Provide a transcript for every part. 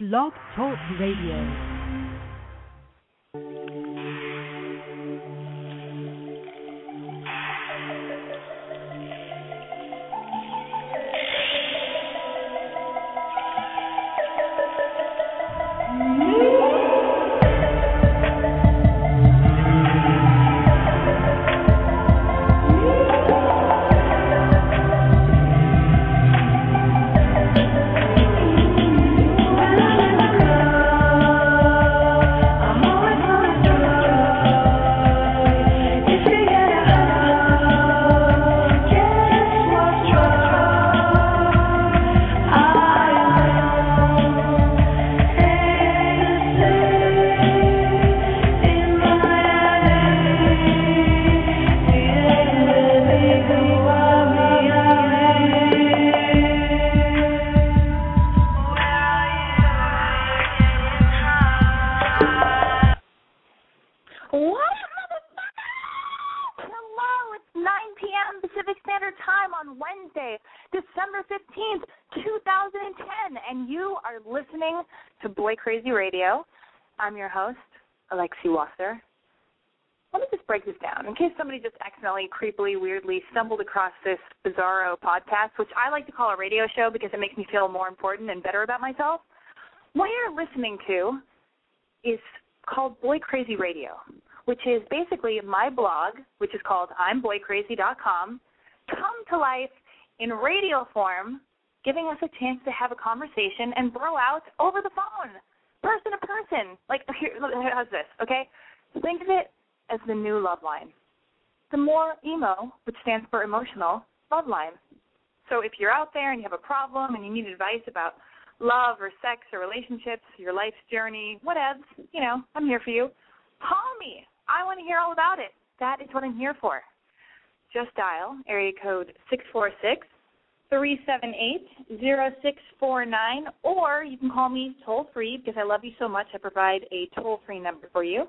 Blog Talk Radio. Accidentally, creepily, weirdly stumbled across this bizarro podcast, which I like to call a radio show because it makes me feel more important and better about myself. What you're listening to is called Boy Crazy Radio, which is basically my blog, which is called I'mBoyCrazy.com, come to life in radio form, giving us a chance to have a conversation and bro out over the phone, person to person. Like, here, how's this? Okay, think of it as the new love line. The more emo, which stands for emotional, love line. So if you're out there and you have a problem and you need advice about love or sex or relationships, your life's journey, whatevs, you know, I'm here for you. Call me. I want to hear all about it. That is what I'm here for. Just dial area code six four six three seven eight zero six four nine, or you can call me toll free because I love you so much. I provide a toll free number for you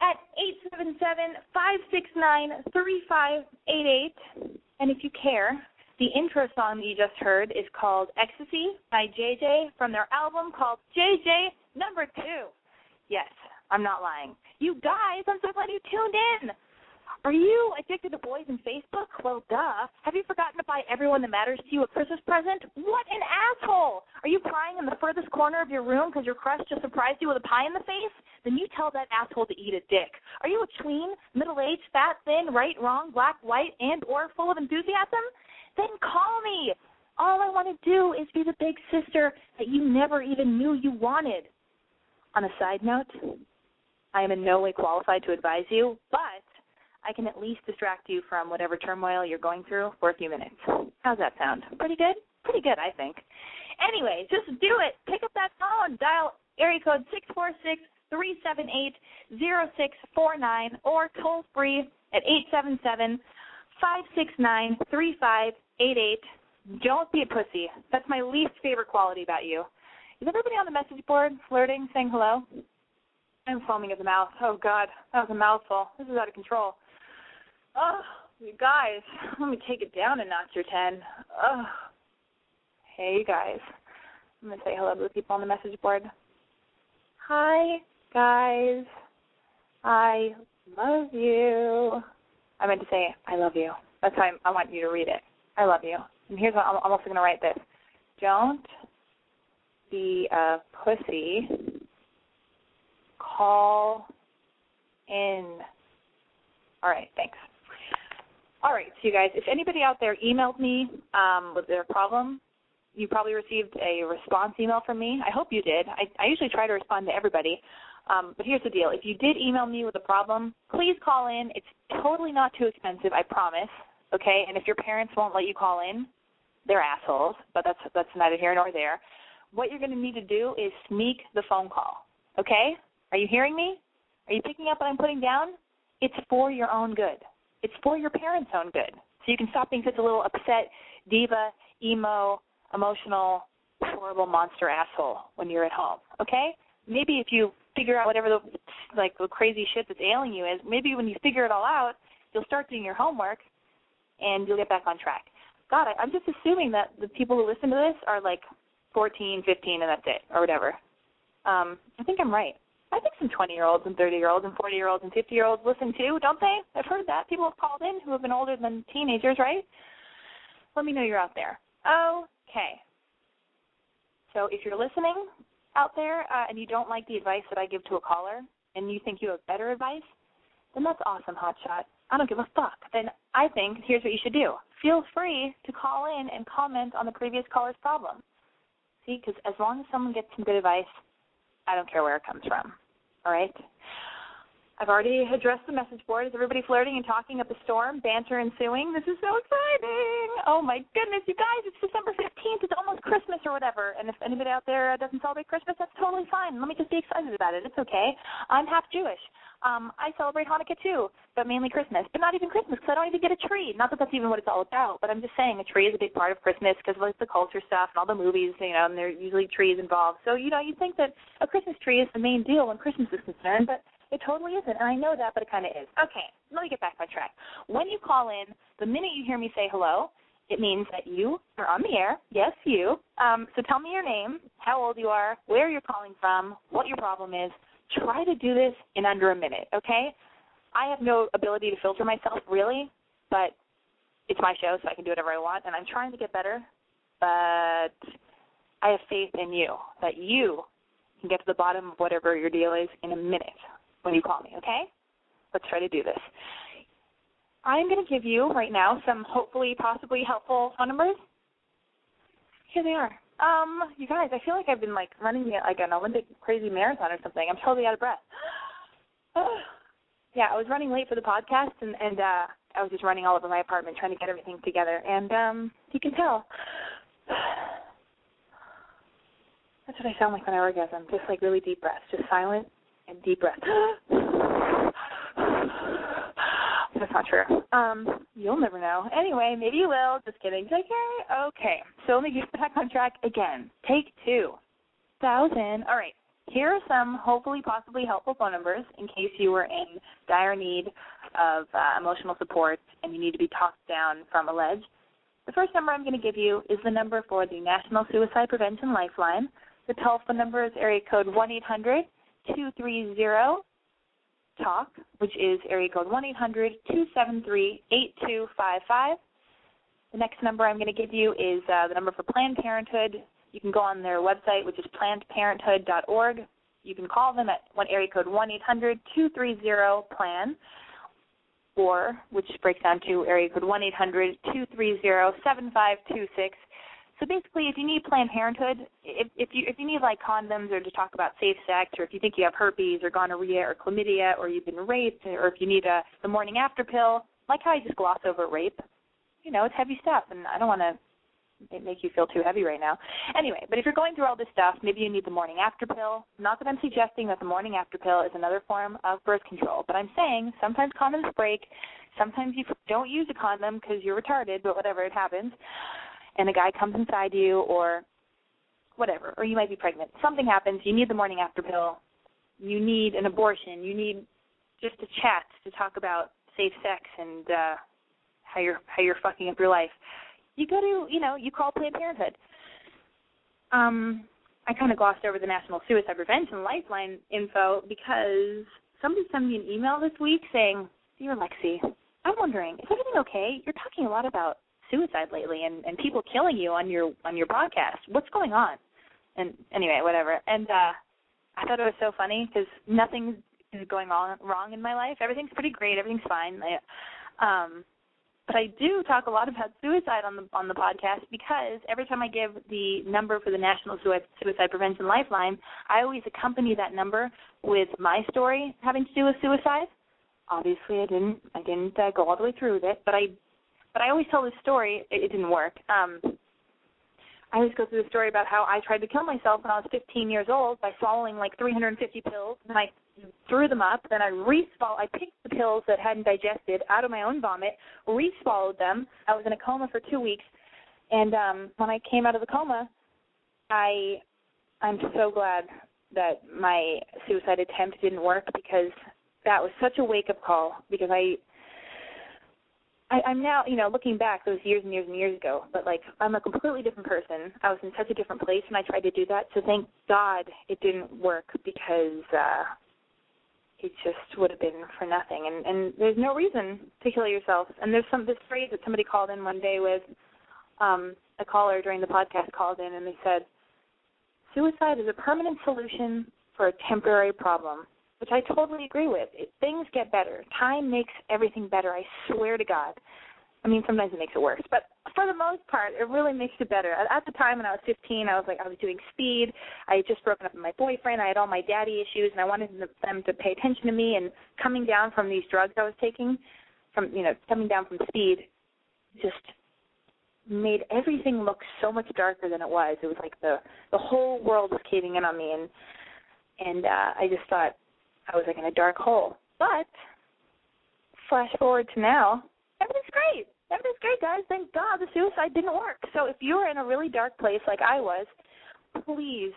at eight seven seven five six nine three five eight eight. And if you care, the intro song you just heard is called Ecstasy by JJ from their album called JJ Number Two. Yes, I'm not lying. You guys, I'm so glad you tuned in. Are you addicted to boys and Facebook? Well, duh. Have you forgotten to buy everyone that matters to you a Christmas present? What an asshole! Are you crying in the furthest corner of your room because your crush just surprised you with a pie in the face? Then you tell that asshole to eat a dick. Are you a tween, middle-aged, fat, thin, right, wrong, black, white, and or full of enthusiasm? Then call me. All I want to do is be the big sister that you never even knew you wanted. On a side note, I am in no way qualified to advise you, but I can at least distract you from whatever turmoil you're going through for a few minutes. How's that sound? Pretty good? Pretty good, I think. Anyway, just do it. Pick up that phone, dial area code six four six three seven eight zero six four nine, or toll free at eight seven seven five six nine three five eight eight. Don't be a pussy. That's my least favorite quality about you. Is everybody on the message board flirting, saying hello? I'm foaming at the mouth. Oh God, that was a mouthful. This is out of control. Oh, you guys, let me take it down a notch or ten. Oh, hey, you guys. I'm gonna say hello to the people on the message board. Hi, guys. I love you. I meant to say I love you. That's why I want you to read it. I love you. And here's what I'm, I'm also going to write this. Don't be a pussy. Call in. All right, thanks. All right, so you guys, if anybody out there emailed me um, with their problem, you probably received a response email from me. I hope you did. I, I usually try to respond to everybody. Um, but here's the deal. If you did email me with a problem, please call in. It's totally not too expensive, I promise. Okay? And if your parents won't let you call in, they're assholes, but that's that's neither here nor there. what you're going to need to do is sneak the phone call. Okay? Are you hearing me? Are you picking up what I'm putting down? It's for your own good. It's for your parents' own good. So you can stop being such a little upset, diva, emo, emotional, horrible monster asshole when you're at home. Okay? Maybe if you figure out whatever the like the crazy shit that's ailing you is, maybe when you figure it all out, you'll start doing your homework and you'll get back on track. God, I, I'm just assuming that the people who listen to this are like 14, 15, and that's it, or whatever. Um, I think I'm right. I think some 20 year olds and 30 year olds and 40 year olds and 50 year olds listen too, don't they? I've heard that. People have called in who have been older than teenagers, right? Let me know you're out there. Okay. So if you're listening out there uh, and you don't like the advice that I give to a caller and you think you have better advice, then that's awesome, Hotshot. I don't give a fuck. Then I think here's what you should do. Feel free to call in and comment on the previous caller's problem. See, because as long as someone gets some good advice, I don't care where it comes from. All right? I've already addressed the message board. Is everybody flirting and talking up a storm, banter ensuing? This is so exciting. Oh my goodness, you guys, it's December 15th. It's almost Christmas or whatever. And if anybody out there doesn't celebrate Christmas, that's totally fine. Let me just be excited about it. It's okay. I'm half Jewish. Um, I celebrate Hanukkah too, but mainly Christmas. But not even Christmas because I don't even get a tree. Not that that's even what it's all about, but I'm just saying a tree is a big part of Christmas because of like the culture stuff and all the movies, you know, and there's usually trees involved. So, you know, you think that a Christmas tree is the main deal when Christmas is concerned, but it totally isn't, and I know that, but it kind of is. Okay, let me get back on track. When you call in, the minute you hear me say hello, it means that you are on the air. Yes, you. Um, so tell me your name, how old you are, where you're calling from, what your problem is. Try to do this in under a minute, okay? I have no ability to filter myself, really, but it's my show, so I can do whatever I want, and I'm trying to get better, but I have faith in you that you can get to the bottom of whatever your deal is in a minute when you call me, okay? Let's try to do this. I'm going to give you right now some hopefully, possibly helpful phone numbers. Here they are. Um, you guys, I feel like I've been like running like an Olympic crazy marathon or something. I'm totally out of breath. yeah, I was running late for the podcast and and uh I was just running all over my apartment trying to get everything together and um you can tell. That's what I sound like when I orgasm. Just like really deep breaths, just silent and deep breath. That's not true. Um, you'll never know. Anyway, maybe you will. Just kidding. Care. Okay. So let me get back on track again. Take two. Thousand. All right. Here are some hopefully possibly helpful phone numbers in case you were in dire need of uh, emotional support and you need to be talked down from a ledge. The first number I'm going to give you is the number for the National Suicide Prevention Lifeline. The telephone number is area code 1 800 230 TALK, which is area code 1 800 273 8255. The next number I'm going to give you is uh, the number for Planned Parenthood. You can go on their website, which is plannedparenthood.org. You can call them at one area code 1 800 230 PLAN, or which breaks down to area code 1 800 230 7526 so basically, if you need Planned Parenthood, if, if you if you need like condoms or to talk about safe sex, or if you think you have herpes or gonorrhea or chlamydia, or you've been raped, or if you need a the morning after pill, like how I just gloss over rape, you know, it's heavy stuff, and I don't want to make you feel too heavy right now. Anyway, but if you're going through all this stuff, maybe you need the morning after pill. Not that I'm suggesting that the morning after pill is another form of birth control, but I'm saying sometimes condoms break. Sometimes you don't use a condom because you're retarded, but whatever, it happens and a guy comes inside you or whatever, or you might be pregnant. Something happens, you need the morning after pill, you need an abortion, you need just a chat to talk about safe sex and uh how you're how you're fucking up your life. You go to, you know, you call Planned Parenthood. Um I kind of glossed over the National Suicide Prevention Lifeline info because somebody sent me an email this week saying, "Dear Lexi, I'm wondering, is everything okay? You're talking a lot about suicide lately and and people killing you on your on your broadcast. What's going on? And anyway, whatever. And uh I thought it was so funny because nothing is going on wrong in my life. Everything's pretty great. Everything's fine. I, um but I do talk a lot about suicide on the on the podcast because every time I give the number for the National Suicide Prevention Lifeline, I always accompany that number with my story having to do with suicide. Obviously, I didn't I didn't uh, go all the way through with it, but I but I always tell this story. It, it didn't work. Um, I always go through the story about how I tried to kill myself when I was 15 years old by swallowing like 350 pills, and I threw them up. Then I re-swallowed. I picked the pills that hadn't digested out of my own vomit, re-swallowed them. I was in a coma for two weeks, and um when I came out of the coma, I I'm so glad that my suicide attempt didn't work because that was such a wake up call because I I, I'm now, you know, looking back, those years and years and years ago, but like I'm a completely different person. I was in such a different place when I tried to do that. So thank God it didn't work because uh it just would have been for nothing. And and there's no reason to kill yourself. And there's some this phrase that somebody called in one day with um a caller during the podcast called in and they said, Suicide is a permanent solution for a temporary problem which I totally agree with. It, things get better. Time makes everything better. I swear to God. I mean, sometimes it makes it worse, but for the most part, it really makes it better. At, the time when I was 15, I was like, I was doing speed. I had just broken up with my boyfriend. I had all my daddy issues, and I wanted them to pay attention to me. And coming down from these drugs I was taking, from you know, coming down from speed, just made everything look so much darker than it was. It was like the the whole world was caving in on me, and and uh, I just thought I was like in a dark hole. But flash forward to now, everything's great. Everything's great, guys. Thank God the suicide didn't work. So if you're in a really dark place like I was, please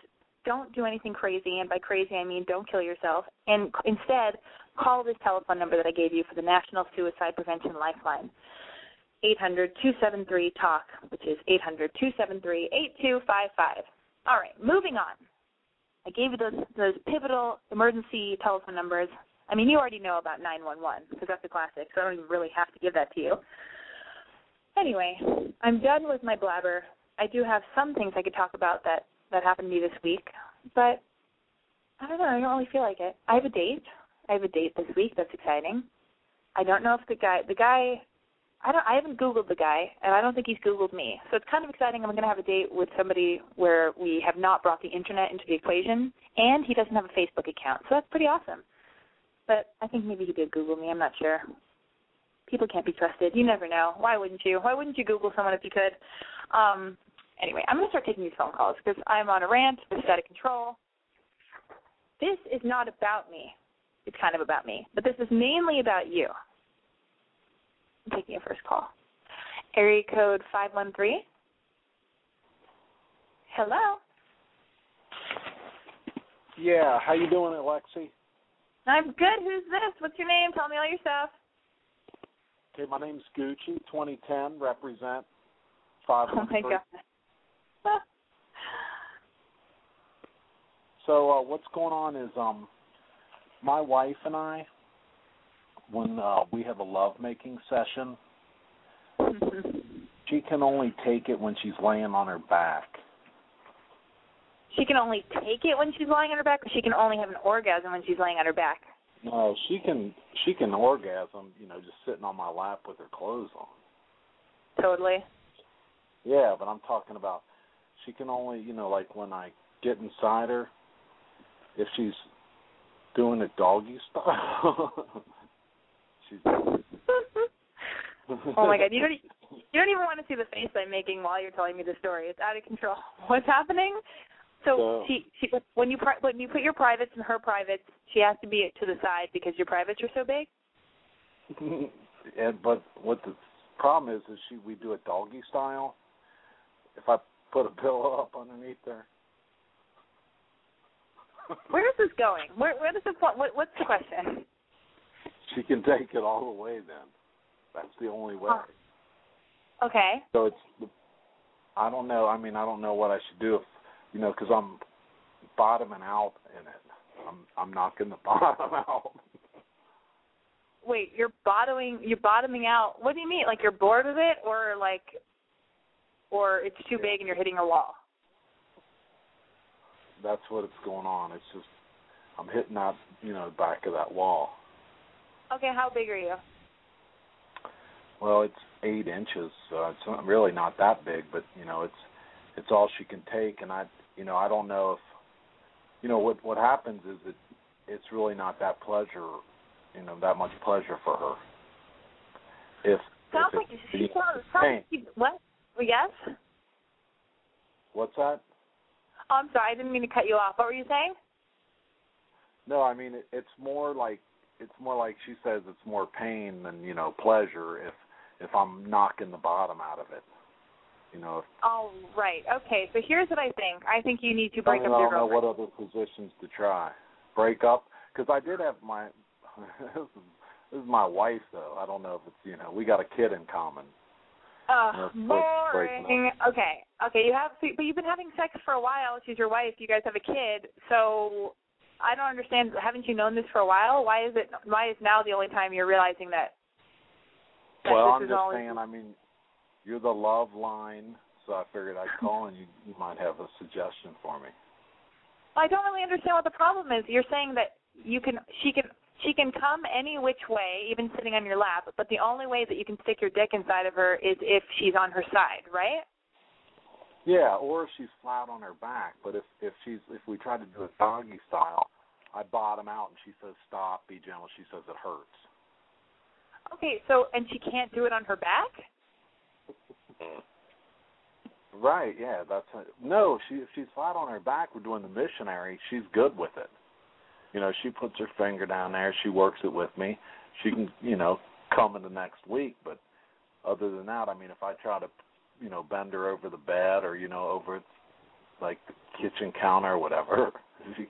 don't do anything crazy. And by crazy, I mean don't kill yourself. And instead, call this telephone number that I gave you for the National Suicide Prevention Lifeline. 800-273-TALK, which is 800-273-8255. All right, moving on. I gave you those those pivotal emergency telephone numbers. I mean, you already know about 911 because that's a classic, so I don't even really have to give that to you. Anyway, I'm done with my blabber. I do have some things I could talk about that that happened to me this week, but I don't know. I don't really feel like it. I have a date. I have a date this week. That's exciting. I don't know if the guy the guy I don't I haven't googled the guy and I don't think he's googled me. So it's kind of exciting. I'm going to have a date with somebody where we have not brought the internet into the equation and he doesn't have a Facebook account. So that's pretty awesome. But I think maybe he did google me. I'm not sure. People can't be trusted. You never know. Why wouldn't you? Why wouldn't you google someone if you could? Um anyway, I'm going to start taking these phone calls because I'm on a rant. It's out of control. This is not about me. It's kind of about me, but this is mainly about you. I'm taking your first call. Area code 513. Hello. Yeah, how you doing, Alexi? I'm good. Who's this? What's your name? Tell me all your stuff. Okay, my name's Gucci, 2010, represent Oh my god. So uh, what's going on is um, my wife and I, when uh, we have a lovemaking session, she can only take it when she's laying on her back. she can only take it when she's lying on her back, or she can only have an orgasm when she's laying on her back. No, she can she can orgasm, you know, just sitting on my lap with her clothes on. Totally. Yeah, but I'm talking about she can only, you know, like when I get inside her, if she's doing a doggy style. oh my god, you don't you don't even want to see the face I'm making while you're telling me the story. It's out of control. What's happening? So So- she she when you pri- when you put your privates in her privates, she has to be to the side because your privates are so big. and but what the problem is is she we do a doggy style. If I put a pillow up underneath her. Where is this going? Where where does the? What, what's the question? She can take it all the way then. That's the only way. Okay. So it's I don't know. I mean, I don't know what I should do if you know because I'm bottoming out in it. I'm I'm knocking the bottom out. Wait, you're bottoming you're bottoming out. What do you mean? Like you're bored with it, or like, or it's too big and you're hitting a wall? That's what it's going on. It's just I'm hitting that you know back of that wall. Okay, how big are you? Well, it's eight inches, so it's not, really not that big, but you know, it's it's all she can take, and I, you know, I don't know if, you know, what what happens is that it's really not that pleasure, you know, that much pleasure for her. If Sounds if like it's she sounds, sounds like what? Well, yes. What's that? Oh, I'm sorry, I didn't mean to cut you off. What were you saying? No, I mean it, it's more like it's more like she says it's more pain than you know pleasure if if I'm knocking the bottom out of it. You know. If, oh right, okay. So here's what I think. I think you need to break I, up mean, I your don't know girlfriend. what other positions to try. Break up because I did have my. this, is, this is my wife though. I don't know if it's you know we got a kid in common. Uh, Let's- let's break it boring. Okay, okay. You have, but you've been having sex for a while. She's your wife. You guys have a kid. So I don't understand. Haven't you known this for a while? Why is it? Why is now the only time you're realizing that? that well, I'm just only, saying. I mean, you're the love line, so I figured I'd call and you, you might have a suggestion for me. Well, I don't really understand what the problem is. You're saying that you can, she can, she can come any which way, even sitting on your lap. But the only way that you can stick your dick inside of her is if she's on her side, right? Yeah, or if she's flat on her back. But if if she's if we try to do a doggy style, I bottom out and she says stop, be gentle. She says it hurts. Okay, so and she can't do it on her back. Right, yeah, that's no. She if she's flat on her back, we're doing the missionary. She's good with it. You know, she puts her finger down there. She works it with me. She can, you know, come in the next week. But other than that, I mean, if I try to, you know, bend her over the bed or you know over like the kitchen counter or whatever, she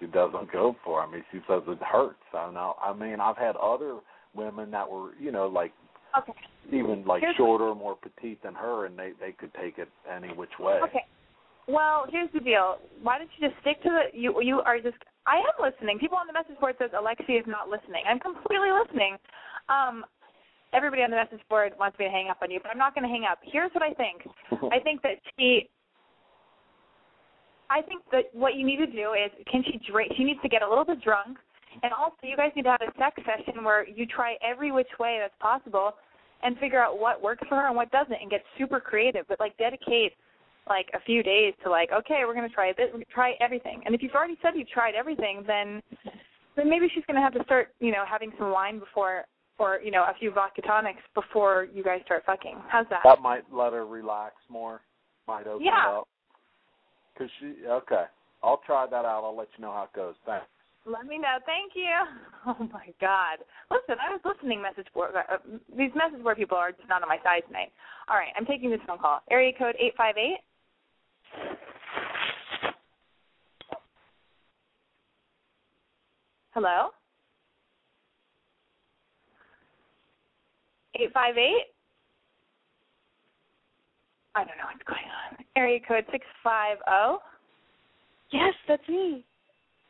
she, doesn't go for. I mean, she says it hurts. I don't know. I mean, I've had other women that were, you know, like Okay. even like Here's- shorter, more petite than her, and they they could take it any which way. Okay. Well, here's the deal. Why don't you just stick to the you you are just I am listening. People on the message board says Alexia is not listening. I'm completely listening. Um everybody on the message board wants me to hang up on you, but I'm not going to hang up. Here's what I think. I think that she I think that what you need to do is can she drink she needs to get a little bit drunk and also you guys need to have a sex session where you try every which way that's possible and figure out what works for her and what doesn't and get super creative but like dedicate like a few days to like okay we're going to try this we're going to try everything and if you've already said you've tried everything then then maybe she's going to have to start you know having some wine before or you know a few vodka tonics before you guys start fucking how's that That might let her relax more. Might open Yeah. up. Cause she okay. I'll try that out. I'll let you know how it goes. Thanks. Let me know. Thank you. Oh my God. Listen, I was listening message board. Uh, these message board people are just not on my side tonight. All right, I'm taking this phone call. Area code eight five eight. Hello. Eight five eight. I don't know what's going on. Area code six five zero. Yes, that's me.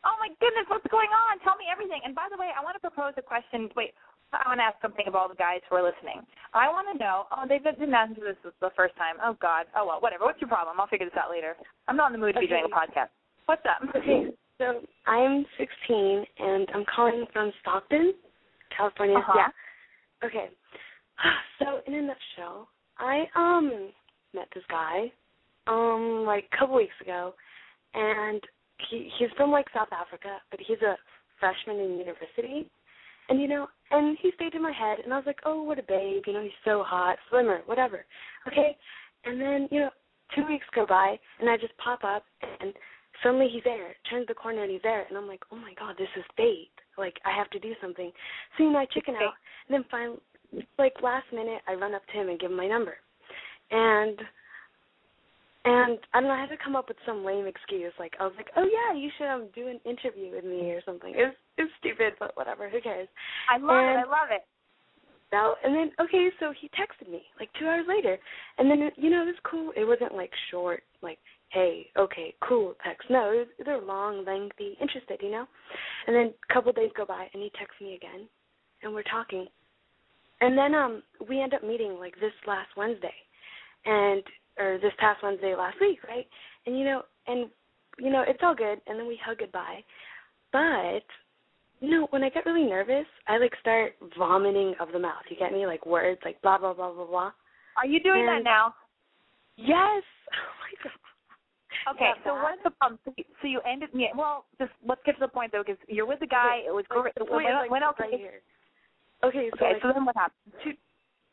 Oh my goodness, what's going on? Tell me everything. And by the way, I want to propose a question. Wait, I want to ask something of all the guys who are listening. I want to know. Oh, they didn't answer this the first time. Oh God. Oh well, whatever. What's your problem? I'll figure this out later. I'm not in the mood to be doing a podcast. What's up? Okay, so I'm 16 and I'm calling from Stockton, California. Uh-huh. Yeah. Okay. So in a nutshell, I um met this guy um like a couple weeks ago, and he he's from like South Africa, but he's a freshman in university, and you know, and he stayed in my head, and I was like, oh, what a babe, you know, he's so hot, slimmer, whatever. Okay, and then you know, two weeks go by, and I just pop up, and suddenly he's there. Turns the corner and he's there, and I'm like, oh my god, this is fate. Like I have to do something. So you know, I chicken out, and then finally, like last minute, I run up to him and give him my number, and and I don't know, I had to come up with some lame excuse. Like I was like, oh yeah, you should um do an interview with me or something. It's it's stupid, but whatever. Who cares? I love it. I love it. Now and then okay, so he texted me like two hours later, and then you know it was cool. It wasn't like short, like hey, okay, cool text. No, it was, they're long, lengthy, interested, you know. And then a couple of days go by, and he texts me again, and we're talking, and then um we end up meeting like this last Wednesday, and or this past Wednesday last week, right? And you know, and you know it's all good, and then we hug goodbye, but you know, when I get really nervous, I like start vomiting of the mouth. You get me? Like words like blah blah blah blah blah. Are you doing that now? Yes. Oh my god. Okay, Yeah, so that- what's the problem? So you, so you ended. Yeah, well, just let's get to the point though, because you're with the guy. Okay, it was great. the when, is, like, when else? right here. Okay, so Okay, like, so then what happened? two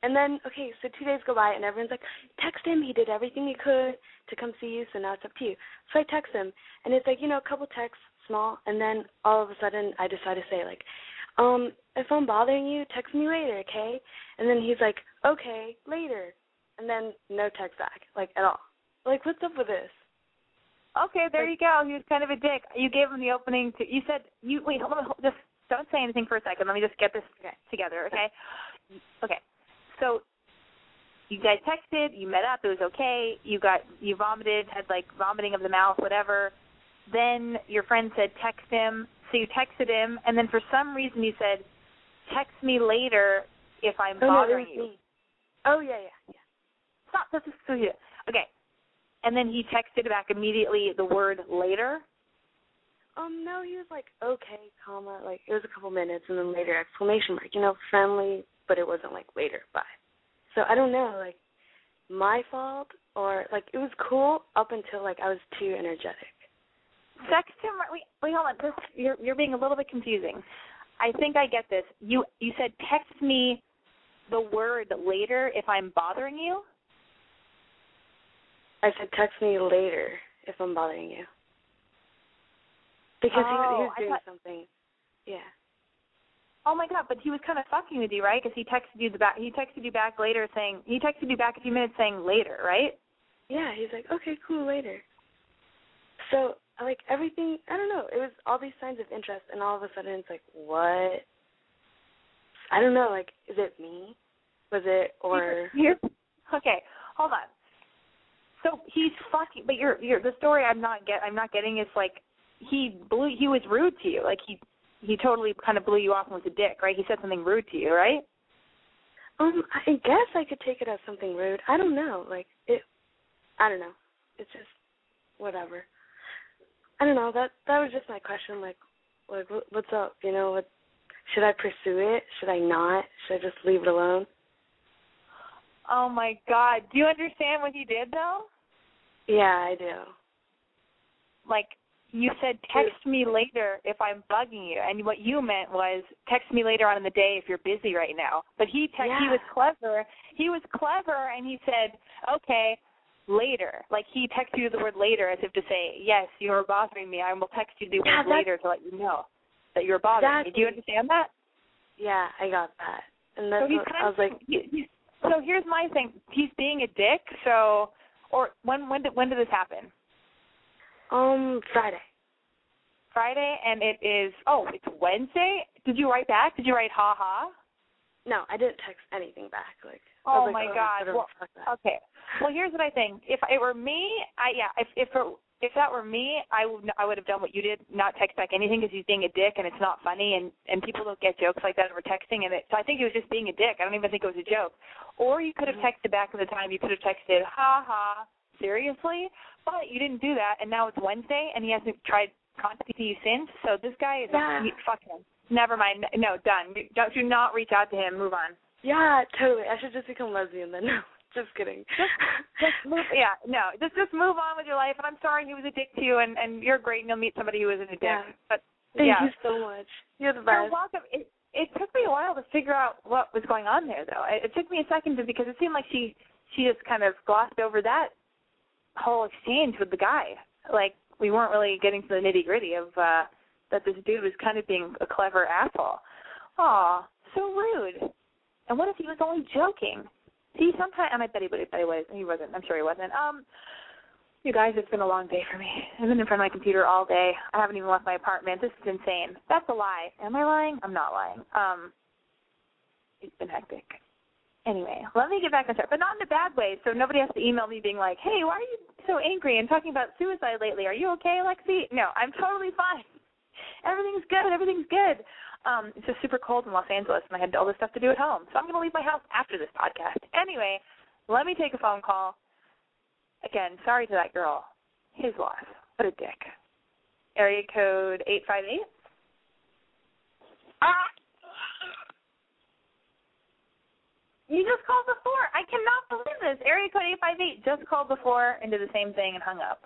And then okay, so two days go by and everyone's like, text him. He did everything he could to come see you, so now it's up to you. So I text him, and it's like you know a couple texts, small, and then all of a sudden I decide to say like, um, if I'm bothering you, text me later, okay? And then he's like, okay, later, and then no text back, like at all. Like what's up with this? Okay, there you go. He was kind of a dick. You gave him the opening to. You said you wait. Hold on. Hold, just don't say anything for a second. Let me just get this together, okay? Okay. So you guys texted. You met up. It was okay. You got you vomited. Had like vomiting of the mouth, whatever. Then your friend said text him. So you texted him, and then for some reason you said, "Text me later if I'm oh, bothering no, you." Me. Oh yeah, yeah, yeah. Stop. This is so yeah. Okay. And then he texted back immediately the word later. Um, no, he was like, okay, comma, like it was a couple minutes, and then later exclamation mark. You know, friendly, but it wasn't like later. Bye. So I don't know, like my fault or like it was cool up until like I was too energetic. Text him. Wait, wait, hold on. This, you're you're being a little bit confusing. I think I get this. You you said text me the word later if I'm bothering you. I said text me later if I'm bothering you. Because oh, he, he was oh, doing thought, something. Yeah. Oh my god! But he was kind of fucking with you, right? Because he texted you the back. He texted you back later saying he texted you back a few minutes saying later, right? Yeah. He's like, okay, cool, later. So like everything, I don't know. It was all these signs of interest, and all of a sudden it's like, what? I don't know. Like, is it me? Was it or? Here, okay, hold on. So he's fucking. But you're, you're the story I'm not get. I'm not getting is like he blew. He was rude to you. Like he he totally kind of blew you off and was a dick, right? He said something rude to you, right? Um, I guess I could take it as something rude. I don't know. Like it. I don't know. It's just whatever. I don't know. That that was just my question. Like, like what, what's up? You know, what should I pursue it? Should I not? Should I just leave it alone? Oh my God! Do you understand what he did though? Yeah, I do. Like you said, text me later if I'm bugging you, and what you meant was text me later on in the day if you're busy right now. But he te- yeah. he was clever. He was clever, and he said, okay, later. Like he texted you the word later as if to say, yes, you are bothering me. I will text you the yeah, word later to let you know that you're bothering me. Do you understand that? Yeah, I got that. And that's so he's what, kind I was like, he, he, so here's my thing. He's being a dick. So, or when when did when did this happen? Um, Friday. Friday, and it is oh, it's Wednesday. Did you write back? Did you write ha ha? No, I didn't text anything back. Like, oh like, my oh, god. Well, okay. Well, here's what I think. If it were me, I yeah. If if it, if that were me, I would I would have done what you did, not text back anything because he's being a dick and it's not funny and and people don't get jokes like that over texting and it. So I think he was just being a dick. I don't even think it was a joke. Or you could have Mm-hmm. texted back at the time. You could have texted ha ha seriously, but you didn't do that and now it's Wednesday and he hasn't tried contacting you since. So this guy is Yeah. he, fuck him. Never mind. No, done. Don't do not reach out to him. Move on. Yeah, totally. I should just become lesbian then. No, just kidding. just move yeah no just just move on with your life and i'm sorry he was a dick to you and and you're great and you'll meet somebody who isn't a dick Yeah. but Thank yeah you so much. You're the best. you're welcome it it took me a while to figure out what was going on there though it, it took me a second to because it seemed like she she just kind of glossed over that whole exchange with the guy like we weren't really getting to the nitty gritty of uh that this dude was kind of being a clever asshole Aw, so rude and what if he was only joking See, sometimes, I bet he, but he was. He wasn't. I'm sure he wasn't. Um, you guys, it's been a long day for me. I've been in front of my computer all day. I haven't even left my apartment. This is insane. That's a lie. Am I lying? I'm not lying. Um, it's been hectic. Anyway, let me get back on track, but not in a bad way. So nobody has to email me being like, "Hey, why are you so angry and talking about suicide lately? Are you okay, Lexi?" No, I'm totally fine. Everything's good. Everything's good. Um, it's just super cold in Los Angeles, and I had all this stuff to do at home. So I'm going to leave my house after this podcast. Anyway, let me take a phone call. Again, sorry to that girl. His loss. What a dick. Area code 858. Ah! You just called before. I cannot believe this. Area code 858 just called before and did the same thing and hung up.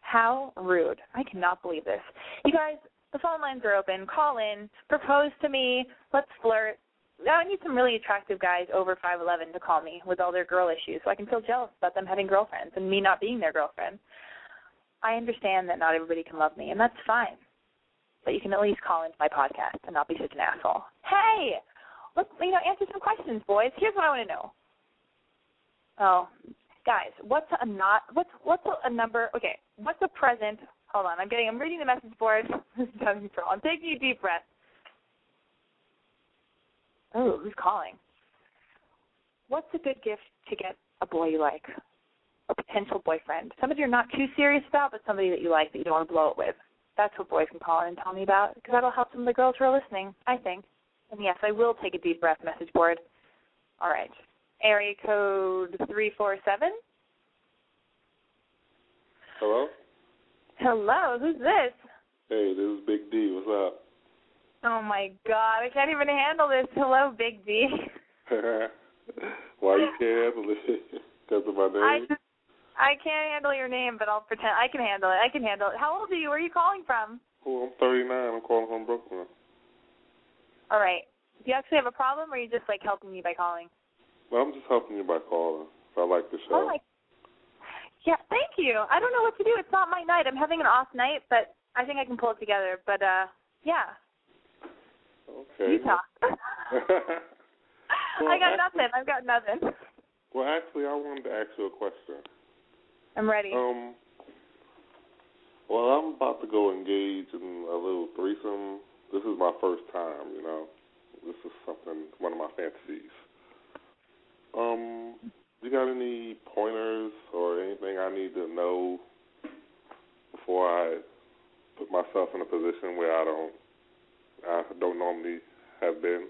How rude. I cannot believe this. You guys, the phone lines are open. Call in. Propose to me. Let's flirt. now I need some really attractive guys over five eleven to call me with all their girl issues, so I can feel jealous about them having girlfriends and me not being their girlfriend. I understand that not everybody can love me, and that's fine. But you can at least call into my podcast and not be such an asshole. Hey, let's you know answer some questions, boys. Here's what I want to know. Oh, guys, what's a not what's what's a, number? Okay, what's a present? Hold on, I'm getting I'm reading the message board. I'm taking a deep breath. Oh, who's calling? What's a good gift to get a boy you like? A potential boyfriend. Somebody you're not too serious about, but somebody that you like that you don't want to blow it with. That's what boys can call in and tell me about, because that'll help some of the girls who are listening, I think. And yes, I will take a deep breath message board. All right. Area code 347. Hello? Hello, who's this? Hey, this is Big D. What's up? Oh my god, I can't even handle this. Hello, Big D. Why you can't handle it? Because of my name? I just, I can't handle your name, but I'll pretend I can handle it. I can handle it. How old are you? Where are you calling from? Oh, I'm 39. I'm calling from Brooklyn. All right. Do you actually have a problem, or are you just like helping me by calling? Well, I'm just helping you by calling. I like the show. Oh my. Yeah, thank you. I don't know what to do. It's not my night. I'm having an off night, but I think I can pull it together. But uh, yeah. Okay. You talk. Well, I got actually- nothing. I've got nothing. Well, actually, I wanted to ask you a question. I'm ready. Um. Well, I'm about to go engage in a little threesome. This is my first time, you know. This is something, one of my fantasies. Um, you got any pointers or anything I need to know before I put myself in a position where I don't, I don't normally have been?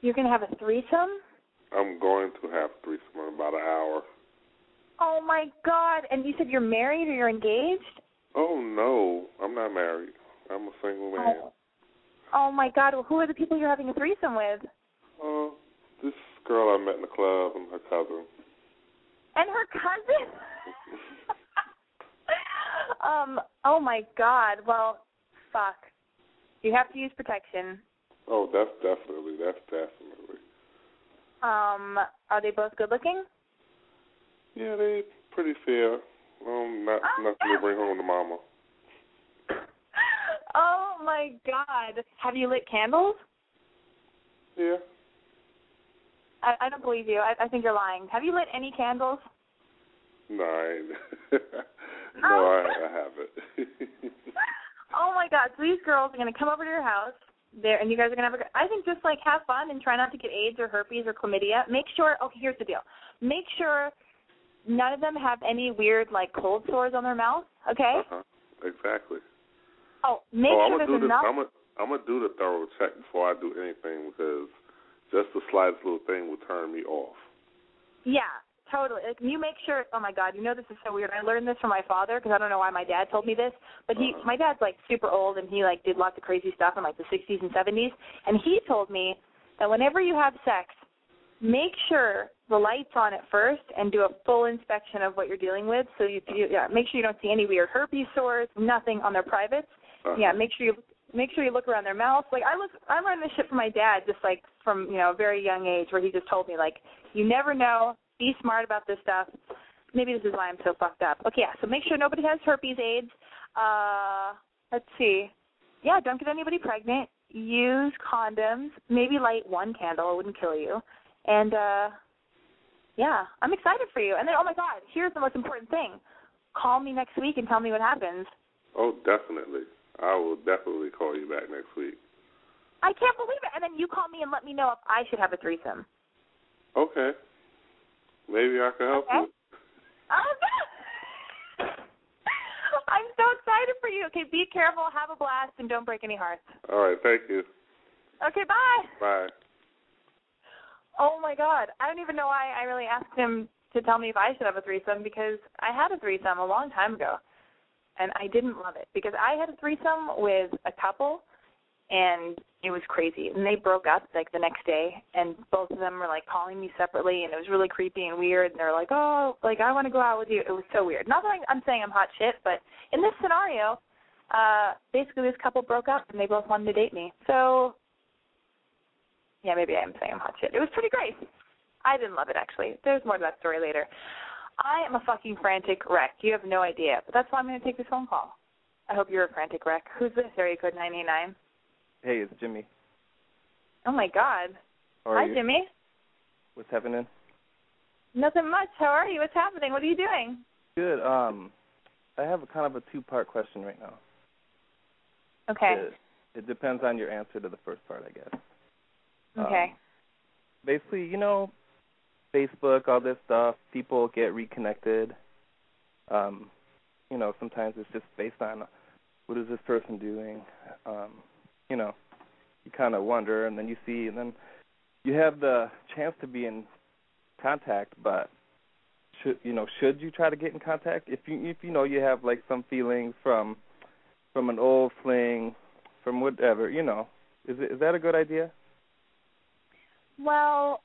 You're gonna have a threesome? I'm going to have threesome in about an hour. Oh my god! And you said you're married or you're engaged? Oh no, I'm not married. I'm a single man. Oh. Oh my god! Well, who are the people you're having a threesome with? Uh, this girl I met in the club and her cousin. And her cousin? um. Oh my god. Well, fuck. You have to use protection. Oh, that's definitely, that's definitely. Um. Are they both good looking? Yeah, they pretty fair. Um, not Oh, nothing to bring home to mama. Oh my god. Have you lit candles? Yeah. I, I don't believe you. I, I think you're lying. Have you lit any candles? No, ain't. no, I, I haven't. Oh my god! So these girls are gonna come over to your house, there, and you guys are gonna have a I think just like have fun and try not to get AIDS or herpes or chlamydia. Make sure. Okay, here's the deal. Make sure none of them have any weird like cold sores on their mouth. Okay. uh-huh. Exactly. Oh, make oh, I'm sure gonna there's do the. I'm gonna I'm gonna do the thorough check before I do anything because just the slightest little thing will turn me off. Yeah, totally. Like, you make sure. Oh my God, you know this is so weird. I learned this from my father because I don't know why my dad told me this, but he, Uh-huh. my dad's like super old and he like did lots of crazy stuff in like the 60s and 70s, and he told me that whenever you have sex, make sure the lights on at first and do a full inspection of what you're dealing with. So you, you yeah, make sure you don't see any weird herpes sores, nothing on their privates. Uh-huh. Yeah, make sure you make sure you look around their mouth. Like I look, I learned this shit from my dad, just like from you know a very young age, where he just told me like, you never know, be smart about this stuff. Maybe this is why I'm so fucked up. Okay, yeah. So make sure nobody has herpes, AIDS. Uh, let's see. Yeah, don't get anybody pregnant. Use condoms. Maybe light one candle. It wouldn't kill you. And uh, yeah, I'm excited for you. And then, oh my God, here's the most important thing. Call me next week and tell me what happens. Oh, definitely. I will definitely call you back next week. I can't believe it. And then you call me and let me know if I should have a threesome. Okay. Maybe I can help Okay. you. Oh, I'm so excited for you. Okay, be careful, have a blast, and don't break any hearts. All right. Thank you. Okay, bye. Bye. Oh my God, I don't even know why I really asked him to tell me if I should have a threesome because I had a threesome a long time ago, and I didn't love it because I had a threesome with a couple, and it was crazy. And they broke up like the next day, and both of them were like calling me separately, and it was really creepy and weird. And they're like, "Oh, like I want to go out with you." It was so weird. Not that I'm saying I'm hot shit, but in this scenario, uh, basically this couple broke up and they both wanted to date me. So Yeah, maybe I am saying I'm hot shit. It was pretty great. I didn't love it actually. There's more to that story later. I am a fucking frantic wreck. You have no idea, but that's why I'm going to take this phone call. I hope you're a frantic wreck. Who's this? Area code nine eight nine. Hey, it's Jimmy. Oh my God. Hi, you? Jimmy. What's happening? Nothing much. How are you? What's happening? What are you doing? Good. Um, I have a kind of a two-part question right now. Okay. It, it depends on your answer to the first part, I guess. Okay. Um, basically, you know, Facebook, all this stuff, people get reconnected. Um, you know, sometimes it's just based on what is this person doing. Um, you know, you kind of wonder, and then you see, and then you have the chance to be in contact, but should you know should you try to get in contact if you if you know you have like some feelings from from an old fling from whatever you know is it, is that a good idea Well,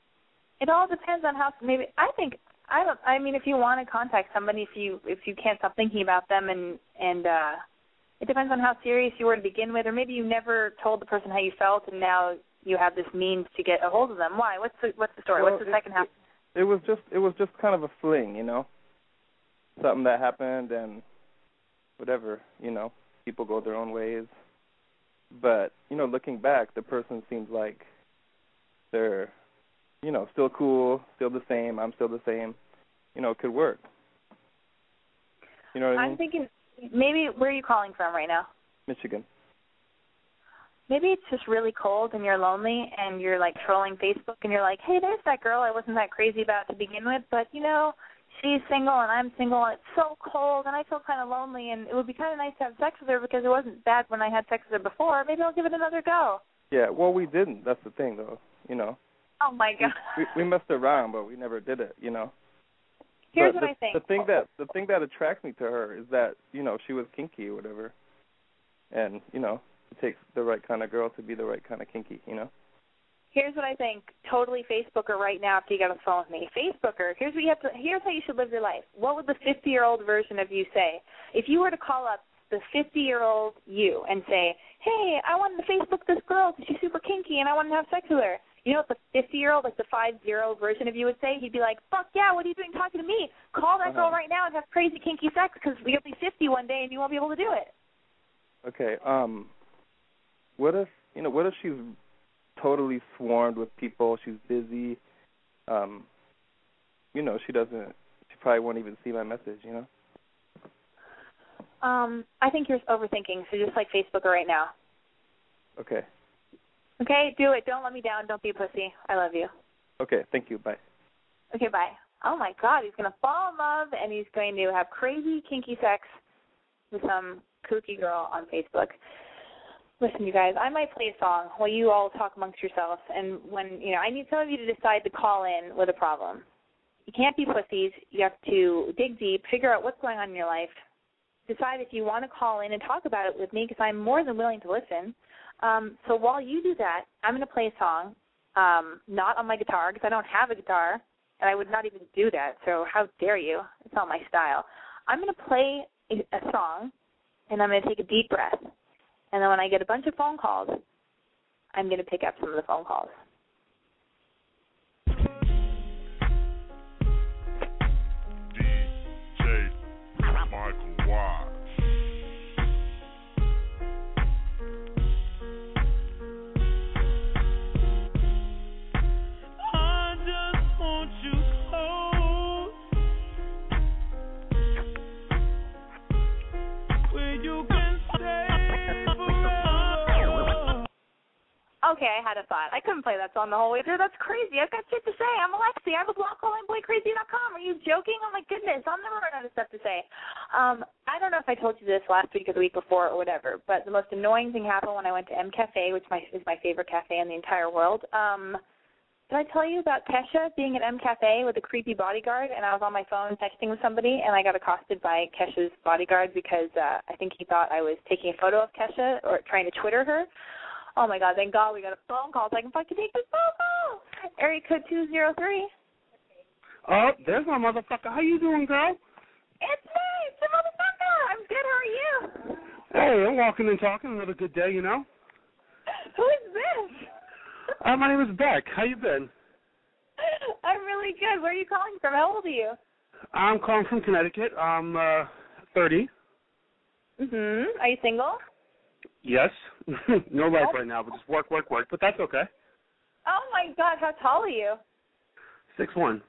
it all depends on how maybe I think I don't I mean if you want to contact somebody if you if you can't stop thinking about them and and uh it depends on how serious you were to begin with or maybe you never told the person how you felt and now you have this means to get a hold of them. Why? What's the what's the story? Well, what's the it- second half? it was just it was just kind of a fling you know something that happened and whatever you know people go their own ways but you know looking back the person seems like they're you know still cool still the same i'm still the same you know it could work you know what i mean I'm thinking maybe where are you calling from right now? michigan Maybe it's just really cold and you're lonely and you're like trolling Facebook and you're like, hey, there's that girl I wasn't that crazy about to begin with, but you know, she's single and I'm single and it's so cold and I feel kind of lonely and it would be kind of nice to have sex with her because it wasn't bad when I had sex with her before. Maybe I'll give it another go. yeah well we didn't that's the thing though you know Oh my god. we we messed around but we never did it you know Here's but what the, I think. The thing that the thing that attracts me to her is that you know she was kinky or whatever, and you know it takes the right kind of girl to be the right kind of kinky. You know. Here's what I think. Totally Facebooker right now after you get on the phone with me. Facebooker, here's what you have to here's how you should live your life. What would the fifty year old version of you say? If you were to call up the fifty year old you and say, Hey, I wanted to Facebook this girl because she's super kinky and I wanted to have sex with her. You know what the fifty year old, like the five zero version of you would say? He'd be like, Fuck yeah, what are you doing talking to me? Call that girl Uh-huh. right now and have crazy kinky sex because you'll be fifty one day and you won't be able to do it. Okay. Um, what if you know? What if she's totally swarmed with people? She's busy. Um, you know, she doesn't. She probably won't even see my message. You know. Um, I think you're overthinking, so just like Facebooker right now. Okay. Okay, do it. Don't let me down. Don't be a pussy. I love you. Okay. Thank you. Bye. Okay, bye. Oh my God, he's gonna fall in love and he's going to have crazy kinky sex with some kooky girl on Facebook. Listen, you guys, I might play a song while you all talk amongst yourselves, and when you know, I need some of you to decide to call in with a problem. You can't be pussies. You have to dig deep, figure out what's going on in your life, decide if you want to call in and talk about it with me because I'm more than willing to listen. Um, so while you do that, I'm going to play a song, um, not on my guitar because I don't have a guitar, and I would not even do that. So how dare you? It's not my style. I'm going to play a, a song, and I'm going to take a deep breath, and then when I get a bunch of phone calls, I'm going to pick up some of the phone calls. Okay, I had a thought. I couldn't play that song the whole way through. That's crazy. I've got shit to say. I'm Alexi. I have a blog calling boycrazy.com. Are you joking? Oh my goodness. I'll never run out of stuff to say. Um, I don't know if I told you this last week or the week before or whatever, but the most annoying thing happened when I went to M Cafe, which my, is my favorite cafe in the entire world. Um, did I tell you about Kesha being at M Cafe with a creepy bodyguard and I was on my phone texting with somebody and I got accosted by Kesha's bodyguard because uh I think he thought I was taking a photo of Kesha or trying to Twitter her. Oh my god, thank God we got a phone call so I can fucking take this phone call. Area code two zero three. Oh, there's my motherfucker. How you doing, girl? It's me, it's the motherfucker. I'm good, how are you? Hey, I'm walking and talking. Another good day, you know. Who is this? Uh, my name is Beck. How you been? I'm really good. Where are you calling from? How old are you? I'm calling from Connecticut. I'm uh 30. Mhm. Are you single? Yes. no life right now, but just work, work, work. But that's okay. Oh my God, how tall are you? Six one.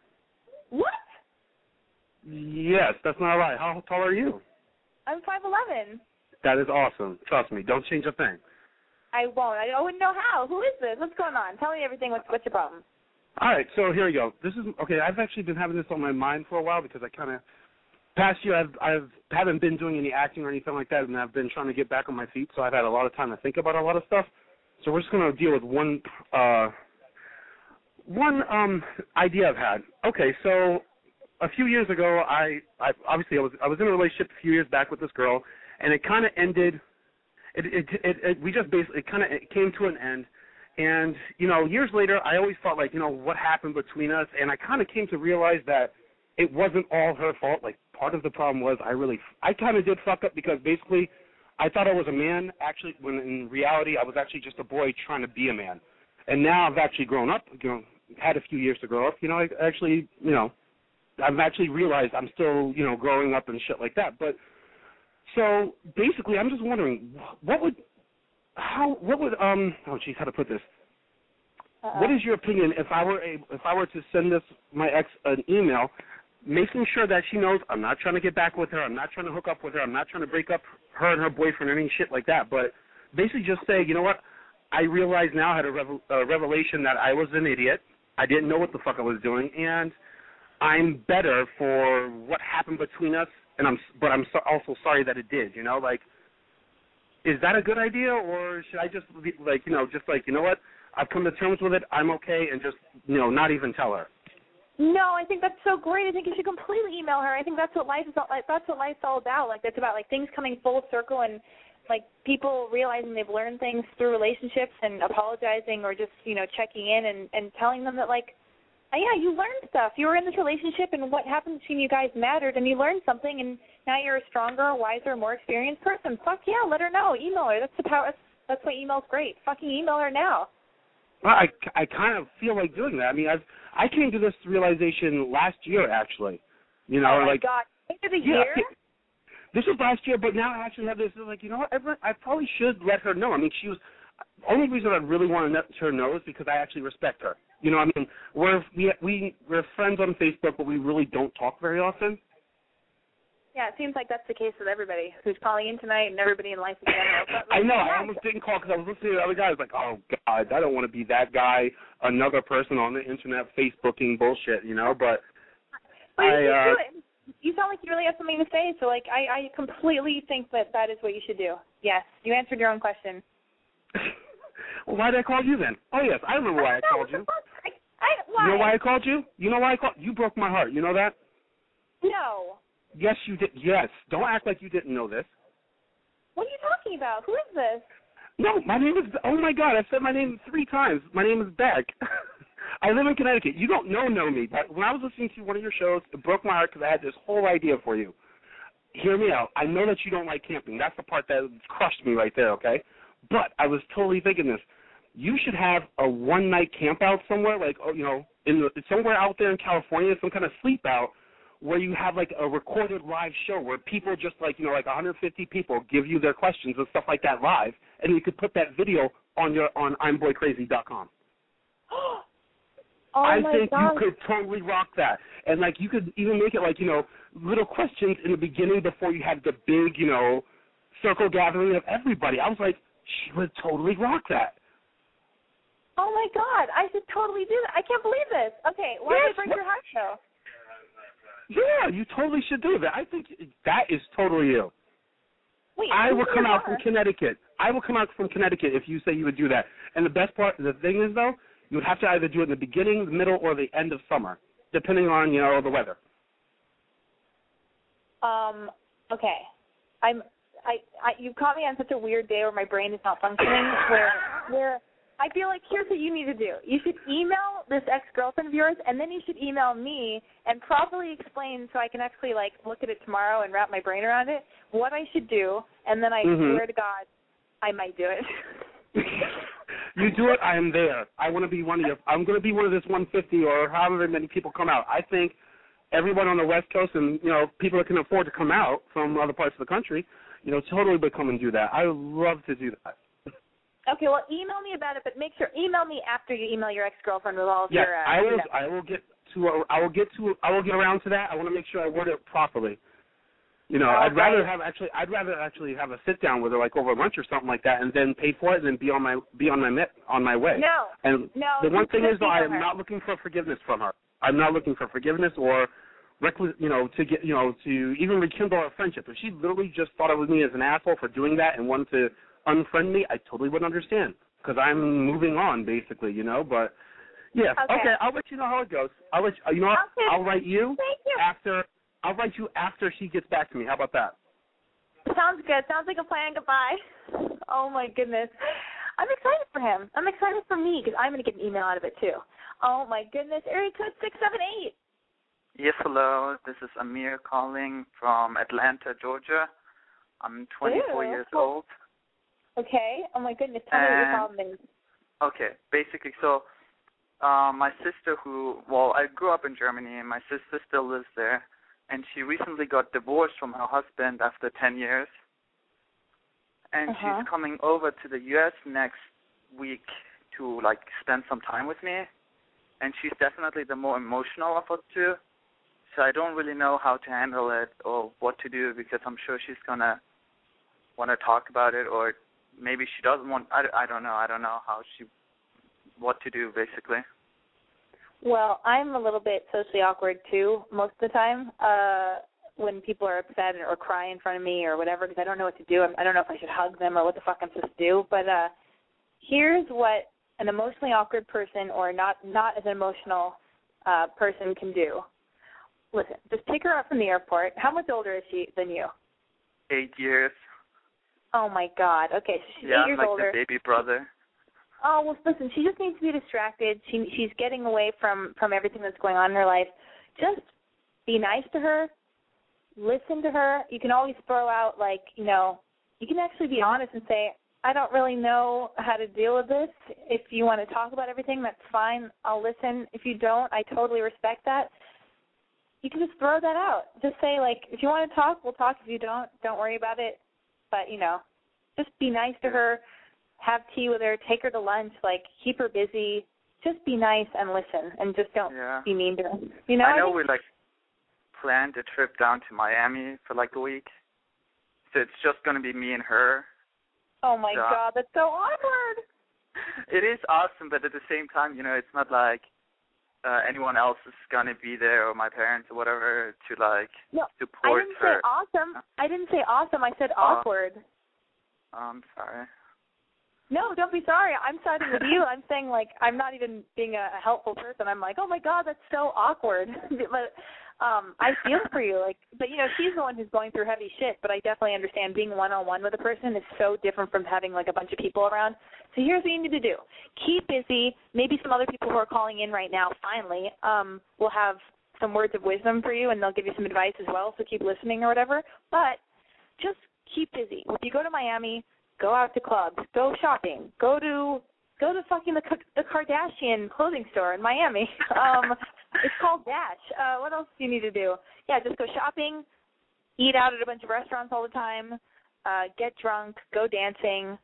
What? Yes, that's not lie. How tall are you? I'm five eleven. That is awesome. Trust me. Don't change a thing. I won't. I wouldn't know how. Who is this? What's going on? Tell me everything. What's what's your problem? All right, so here we go. This is okay. I've actually been having this on my mind for a while because I kind of past year I've I've haven't been doing any acting or anything like that, and I've been trying to get back on my feet. So I've had a lot of time to think about a lot of stuff. So we're just to deal with one uh one um idea I've had. Okay, so a few years ago, I I obviously I was I was in a relationship a few years back with this girl, and it kind of ended. It it, it it we just basically it kind of it came to an end. And you know, years later, I always thought like, you know, what happened between us, and I kind of came to realize that it wasn't all her fault. Like part of the problem was I really, I kind of did fuck up because basically, I thought I was a man. Actually, when in reality, I was actually just a boy trying to be a man. And now I've actually grown up. You know, had a few years to grow up. You know, I actually, you know, I've actually realized I'm still, you know, growing up and shit like that. But so basically, I'm just wondering, what would how what would um oh geez how to put this what is your opinion if I were a, if I were to send this my ex an email making sure that she knows I'm not trying to get back with her I'm not trying to hook up with her I'm not trying to break up her and her boyfriend or any shit like that but basically just say you know what? I realize now I had a, revel, a revelation that I was an idiot I didn't know what the fuck I was doing and I'm better for what happened between us and I'm but I'm so, also sorry that it did you know? Like is that a good idea or should I just like you know just like you know what? I've come to terms with it I'm okay and just you know not even tell her No, I think that's so great. I think you should completely email her. I think that's what life is. All, like, that's what life's all about. Like that's about like things coming full circle and like people realizing they've learned things through relationships and apologizing or just you know checking in and and telling them that like oh, yeah you learned stuff you were in this relationship and what happened between you guys mattered and you learned something and now you're a stronger wiser more experienced person fuck yeah let her know email her that's the power that's, that's why email's great fucking email her now I I kind of feel like doing that I mean I've I came to this realization last year actually you know oh my like god end of the yeah, year this was last year, but now I actually have this. Like, you know what? I, I probably should let her know. I mean, she was. The only reason I really want to let her know is because I actually respect her. You know, I mean, we're we we we're friends on Facebook, but we really don't talk very often. Yeah, it seems like that's the case with everybody who's calling in tonight and everybody in life in general. But, I know. I almost didn't call because I was listening to the other guys. Like, oh God, I don't want to be that guy, another person on the internet Facebooking bullshit. You know, but But you I, should uh, do it. You sound like you really have something to say, so like I, I completely think that that is what you should do. Yes, you answered your own question. well, why did I call you then? Oh yes, I remember why I don't called you. I, I, why? You know why I called you? You know why I called? You broke my heart. You know that? No. Yes, you did. Yes. Don't act like you didn't know this. What are you talking about? Who is this? No, my name is. Oh my God, I said my name three times. My name is Beck. I live in Connecticut. You don't know know me, but when I was listening to one of your shows, it broke my heart because I had this whole idea for you. Hear me out. I know that you don't like camping. That's the part that crushed me right there. Okay, but I was totally thinking this. You should have a one night camp out somewhere, like oh, you know, in the, somewhere out there in California, some kind of sleep out, where you have like a recorded live show where people just like you know like 150 people give you their questions and stuff like that live, and you could put that video on your on I'mBoyCrazy.com. oh I think you could totally rock that, and like you could even make it like you know little questions in the beginning before you had the big you know circle gathering of everybody. I was like, she would totally rock that. Oh my God, I should totally do that. I can't believe this. Okay, why Yes, did I bring what- your heart though? Yeah, you totally should do that. I think that is totally you. Wait, I will come out from? Connecticut. I will come out from Connecticut if you say you would do that. And the best part, the thing is though, you would have to either do it in the beginning, the middle, or the end of summer, depending on you know the weather. Um. Okay. I'm. I. I. You caught me on such a weird day where my brain is not functioning. where. Where. I feel like here's what you need to do. You should email this ex girlfriend of yours, and then you should email me and properly explain so I can actually like look at it tomorrow and wrap my brain around it what I should do, and then I Mhm. swear to God, I might do it. you do it, I am there. I want to be one of your. I'm going to be one of this 150 or however many people come out. I think everyone on the West Coast and you know people that can afford to come out from other parts of the country, you know, totally would come and do that. I would love to do that. Okay, well, email me about it, but make sure email me after you email your ex girlfriend with all of Yeah, your. Uh, I will. know- I will get to. uh, I will get to. I will get around to that. I want to make sure I word it properly. You know, I'd rather have actually. I'd rather actually have a sit down with her, like over lunch or something like that, and then pay for it, and then be on my be on my met, on my way. No. And No. the one thing is, though, I am her. not looking for forgiveness from her. I'm not looking for forgiveness or requis you know, to get, you know, to even rekindle our friendship. If she literally just thought of me as an asshole for doing that and wanted to unfriend me, I totally wouldn't understand because I'm moving on, basically, you know. But yeah, Okay. I'll let you know how it goes. I'll let you, you know? Okay. I'll write you Thank you. after. I'll write you after she gets back to me. How about that? Sounds good. Sounds like a plan. Goodbye. Oh my goodness. I'm excited for him. I'm excited for me because I'm going to get an email out of it too. Oh my goodness. Area code six seven eight. Yes, hello. This is Amir calling from Atlanta, Georgia. I'm 24 Ew. years old. Okay. Oh my goodness. Tell me what your problem is. Okay, basically, so uh, my sister, who, well, I grew up in Germany, and my sister still lives there, and she recently got divorced from her husband after 10 years. And Uh-huh. she's coming over to the U.S. next week to, like, spend some time with me. And she's definitely the more emotional of us two. So I don't really know how to handle it or what to do because I'm sure she's gonna want to talk about it or maybe she doesn't want. I, I don't know. I don't know how she what to do basically. Well, I'm a little bit socially awkward too most of the time. Uh when people are upset or cry in front of me or whatever because I don't know what to do. I'm- I don't know if I should hug them or what the fuck I'm supposed to do. But uh here's what an emotionally awkward person or not not as an emotional uh person can do. Listen, just pick her up from the airport. How much older is she than you? Eight years. Oh my god. Okay, so she's yeah, eight years like older. the baby brother. Oh well, listen. She just needs to be distracted. She she's getting away from from everything that's going on in her life. Just be nice to her. Listen to her. You can always throw out like you know. You can actually be honest and say, I don't really know how to deal with this. If you want to talk about everything, that's fine. I'll listen. If you don't, I totally respect that. You can just throw that out. Just say like, if you want to talk, we'll talk. If you don't, don't worry about it. But you know, just be nice to her have tea with her, take her to lunch, like keep her busy. Just be nice and listen, and just don't Yeah. be mean to her. You know, I know think- we like planned a trip down to Miami for like a week. So it's just gonna be me and her. Oh my Yeah. god, that's so awkward. It is awesome, but at the same time, you know, it's not like uh anyone else is gonna be there or my parents or whatever to like No, I support didn't her. say awesome. I didn't say awesome. I said Oh. awkward. I'm sorry. No, don't be sorry. I'm siding with you. I'm saying like I'm not even being a, a helpful person. I'm like, oh my god, that's so awkward. but um I feel for you. Like, but you know, she's the one who's going through heavy shit. But I definitely understand being one on one with a person is so different from having like a bunch of people around. So here's what you need to do: keep busy. Maybe some other people who are calling in right now finally um will have some words of wisdom for you, and they'll give you some advice as well. So keep listening or whatever. But just keep busy. If you go to Miami, go out to clubs, go shopping, go to go to fucking the the Kardashian clothing store in Miami. Um, it's called Dash. Uh, what else do you need to do? Yeah, just go shopping, eat out at a bunch of restaurants all the time, uh, get drunk, go dancing.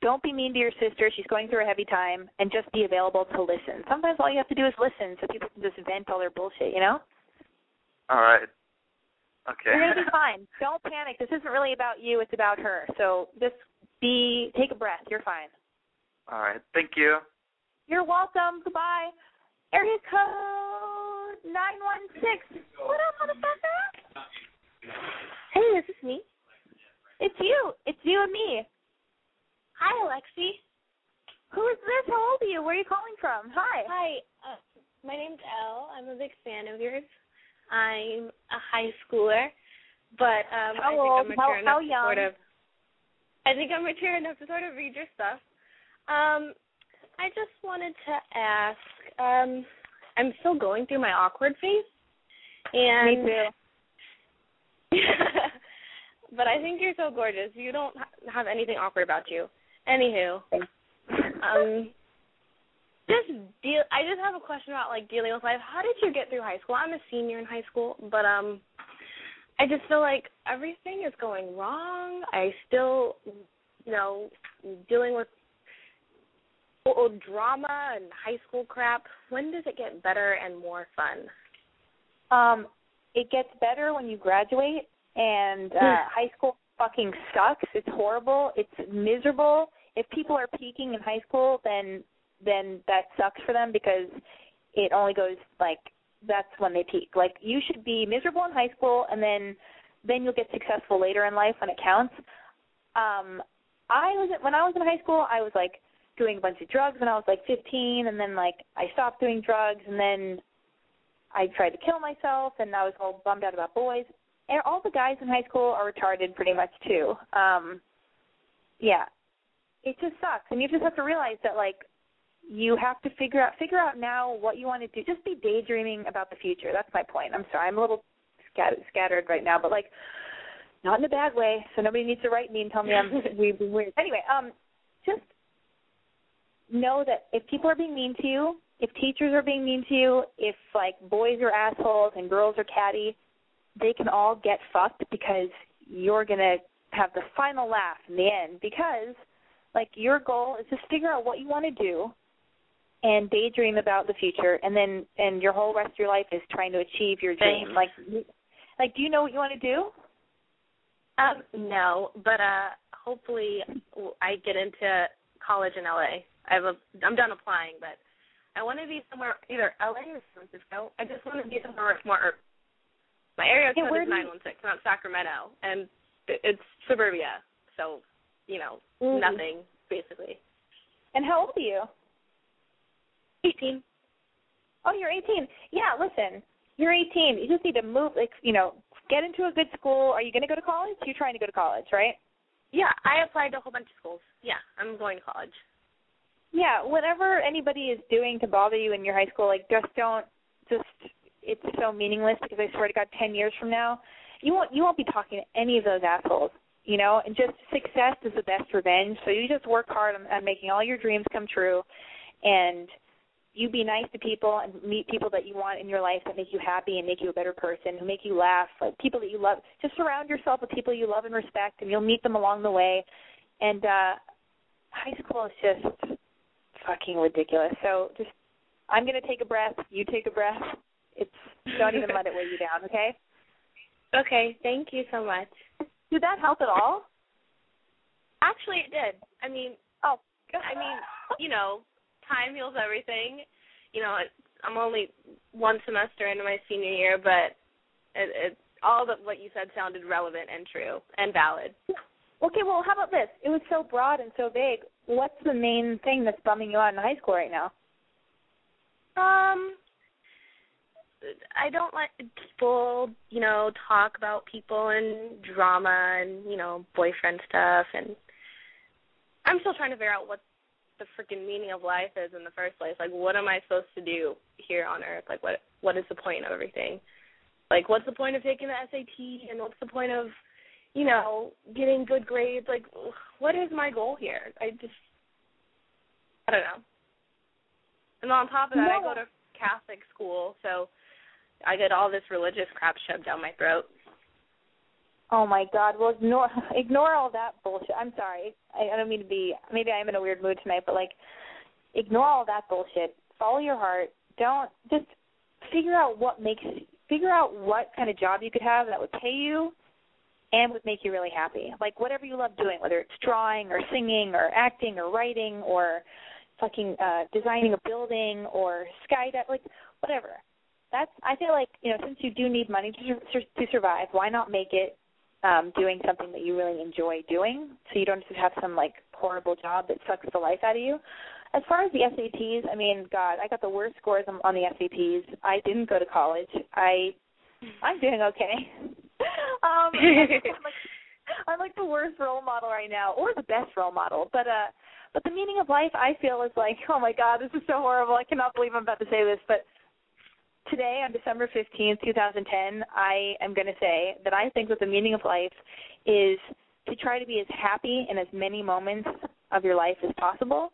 Don't be mean to your sister. She's going through a heavy time, and just be available to listen. Sometimes all you have to do is listen, so people can just vent all their bullshit. You know. All right. Okay. You're gonna be fine. Don't panic. This isn't really about you. It's about her. So just be take a breath. You're fine. All right. Thank you. You're welcome. Goodbye. Area code nine one six. What up, motherfucker? Hey, this is me. It's you. It's you and me. Hi, Alexi. Who is this? How old are you? Where are you calling from? Hi. Hi. Uh, my name's Elle. I'm a big fan of yours. I'm a high schooler, but um, How I think old? I'm How- mature how enough young? to sort of. I think I'm mature enough to sort of read your stuff. Um, I just wanted to ask. Um, I'm still going through my awkward phase, and Me too. but I think you're so gorgeous. You don't have anything awkward about you. Anywho, um, just deal. I just have a question about like dealing with life. How did you get through high school? I'm a senior in high school, but um, I just feel like everything is going wrong. I still, you know, dealing with old drama and high school crap. When does it get better and more fun? Um, it gets better when you graduate, and uh, high school fucking sucks. It's horrible. It's miserable. If people are peaking in high school, then then that sucks for them because it only goes like that's when they peak. Like you should be miserable in high school, and then then you'll get successful later in life when it counts. Um, I was when I was in high school, I was like doing a bunch of drugs when I was like 15, and then like I stopped doing drugs, and then I tried to kill myself, and I was all bummed out about boys. And all the guys in high school are retarded pretty much too. Um, yeah, it just sucks, and you just have to realize that like you have to figure out figure out now what you want to do. Just be daydreaming about the future. That's my point. I'm sorry, I'm a little scattered, scattered right now, but like not in a bad way. So nobody needs to write me and tell me I'm weird. weird. Anyway, um, know that if people are being mean to you, if teachers are being mean to you, if like boys are assholes and girls are catty, they can all get fucked because you're gonna have the final laugh in the end because like your goal is just figure out what you want to do and daydream about the future and then and your whole rest of your life is trying to achieve your dream. Like like do you know what you want to do? Um no but uh hopefully i get into college in la i have a i'm done applying but i want to be somewhere either la or san francisco i just want to be somewhere more my area yeah, code is nine one six not sacramento and it's suburbia so you know mm-hmm. nothing basically and how old are you 18. Oh, you're 18. Yeah, listen, you're 18. You just need to move, like, you know, get into a good school. Are you going to go to college? You're trying to go to college, right? Yeah, I applied to a whole bunch of schools. Yeah, I'm going to college. Yeah, whatever anybody is doing to bother you in your high school, like, just don't, just, it's so meaningless because I swear to God, 10 years from now, you won't, you won't be talking to any of those assholes you know and just success is the best revenge so you just work hard on, on making all your dreams come true and you be nice to people and meet people that you want in your life that make you happy and make you a better person, who make you laugh, like people that you love. Just surround yourself with people you love and respect, and you'll meet them along the way. And uh high school is just fucking ridiculous. So just, I'm gonna take a breath. You take a breath. It's don't even let it weigh you down. Okay. Okay. Thank you so much. Did that help at all? Actually, it did. I mean, oh, I mean, you know, time heals everything. You know, I'm only one semester into my senior year, but it, it all that what you said sounded relevant and true and valid. Okay, well, how about this? It was so broad and so vague. What's the main thing that's bumming you out in high school right now? Um, I don't like people, you know, talk about people and drama and you know boyfriend stuff, and I'm still trying to figure out what the freaking meaning of life is in the first place. Like, what am I supposed to do here on Earth? Like, what what is the point of everything? Like, what's the point of taking the SAT? And what's the point of, you know, getting good grades? Like, what is my goal here? I just, I don't know. And on top of that, no. I go to Catholic school, so I get all this religious crap shoved down my throat. Oh my God! Well, ignore ignore all that bullshit. I'm sorry. I, I don't mean to be. Maybe I'm in a weird mood tonight, but like, ignore all that bullshit. Follow your heart. Don't just figure out what makes. Figure out what kind of job you could have that would pay you, and would make you really happy. Like whatever you love doing, whether it's drawing or singing or acting or writing or fucking uh designing a building or skydive, like whatever. That's. I feel like you know since you do need money to to survive, why not make it um, doing something that you really enjoy doing, so you don't just have some like horrible job that sucks the life out of you. As far as the SATs, I mean, God, I got the worst scores on, on the SATs. I didn't go to college. I, I'm doing okay. um, I'm, like, I'm like the worst role model right now, or the best role model. But uh, but the meaning of life, I feel, is like, oh my God, this is so horrible. I cannot believe I'm about to say this, but today on December 15th, 2010, I am going to say that I think that the meaning of life is to try to be as happy in as many moments of your life as possible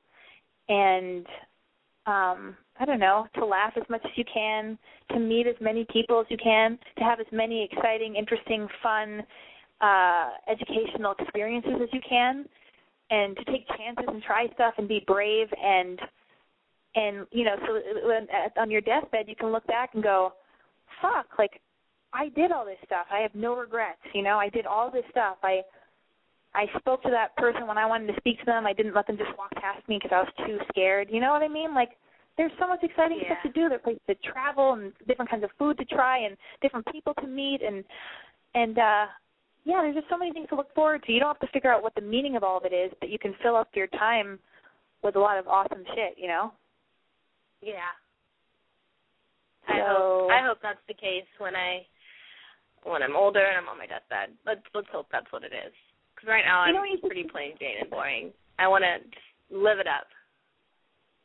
and um I don't know, to laugh as much as you can, to meet as many people as you can, to have as many exciting, interesting, fun, uh educational experiences as you can and to take chances and try stuff and be brave and and you know so when, on your deathbed you can look back and go fuck like I did all this stuff. I have no regrets, you know. I did all this stuff. I I spoke to that person when I wanted to speak to them. I didn't let them just walk past me because I was too scared. You know what I mean? Like there's so much exciting Yeah. stuff to do. There's places to travel and different kinds of food to try and different people to meet and and uh yeah, there's just so many things to look forward to. You don't have to figure out what the meaning of all of it is, but you can fill up your time with a lot of awesome shit, you know? Yeah. I So- hope I hope that's the case when I when I'm older and I'm on my deathbed. Let's let's hope that's what it is. Because right now I'm you know pretty plain Jane and boring. I want to live it up.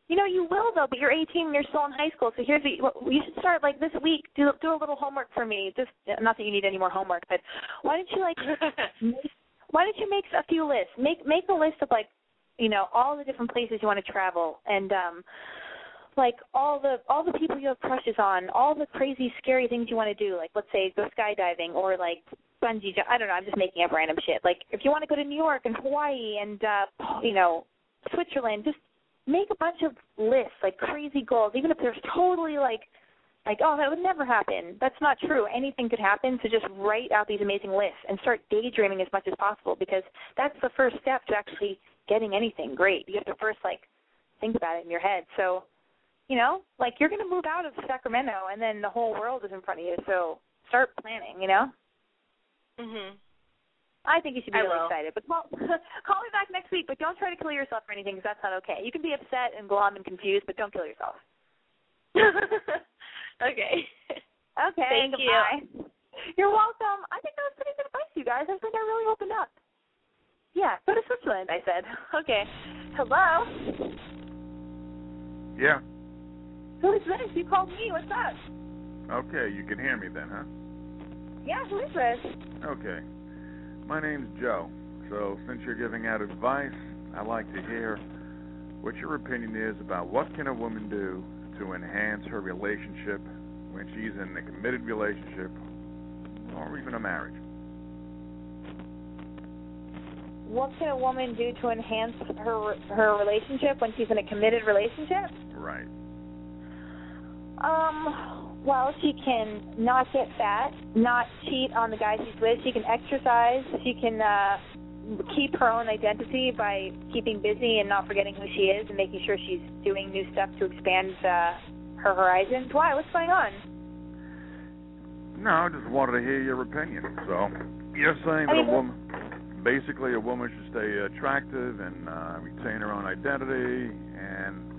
You know, you will though, but you're 18 and you're still in high school. So here's the what- you should start like this week. Do do a little homework for me. Just not that you need any more homework, but why don't you like make, why don't you make a few lists? Make make a list of like, you know, all the different places you want to travel and um like all the all the people you have crushes on, all the crazy scary things you want to do. Like let's say go skydiving or like bungee jump. I don't know. I'm just making up random shit. Like if you want to go to New York and Hawaii and uh you know Switzerland, just make a bunch of lists, like crazy goals, even if there's totally like like, oh, that would never happen. That's not true. Anything could happen. So just write out these amazing lists and start daydreaming as much as possible because that's the first step to actually getting anything great. You have to first like think about it in your head. So, you know, like you're gonna move out of Sacramento and then the whole world is in front of you. So start planning, you know? Mhm. I think you should be I really will. excited. But call call me back next week. But don't try to kill yourself or anything because that's not okay. You can be upset and glum and confused, but don't kill yourself. okay. Okay. Thank you. You're welcome. I think that was pretty good advice, you guys. I think I really opened up. Yeah, go to Switzerland. I said. Okay. Hello. Yeah. Who is this? You called me. What's up? Okay, you can hear me then, huh? Yeah. Who is this? Okay. My name's Joe. So since you're giving out advice, I'd like to hear what your opinion is about what can a woman do to enhance her relationship when she's in a committed relationship or even a marriage. What can a woman do to enhance her her relationship when she's in a committed relationship? Right. Um, well, she can not get fat, not cheat on the guy she's with. She can exercise. She can uh keep her own identity by keeping busy and not forgetting who she is and making sure she's doing new stuff to expand uh, her horizons. Why? What's going on? No, I just wanted to hear your opinion. So you're saying I that mean, a woman, basically, a woman should stay attractive and uh, retain her own identity, and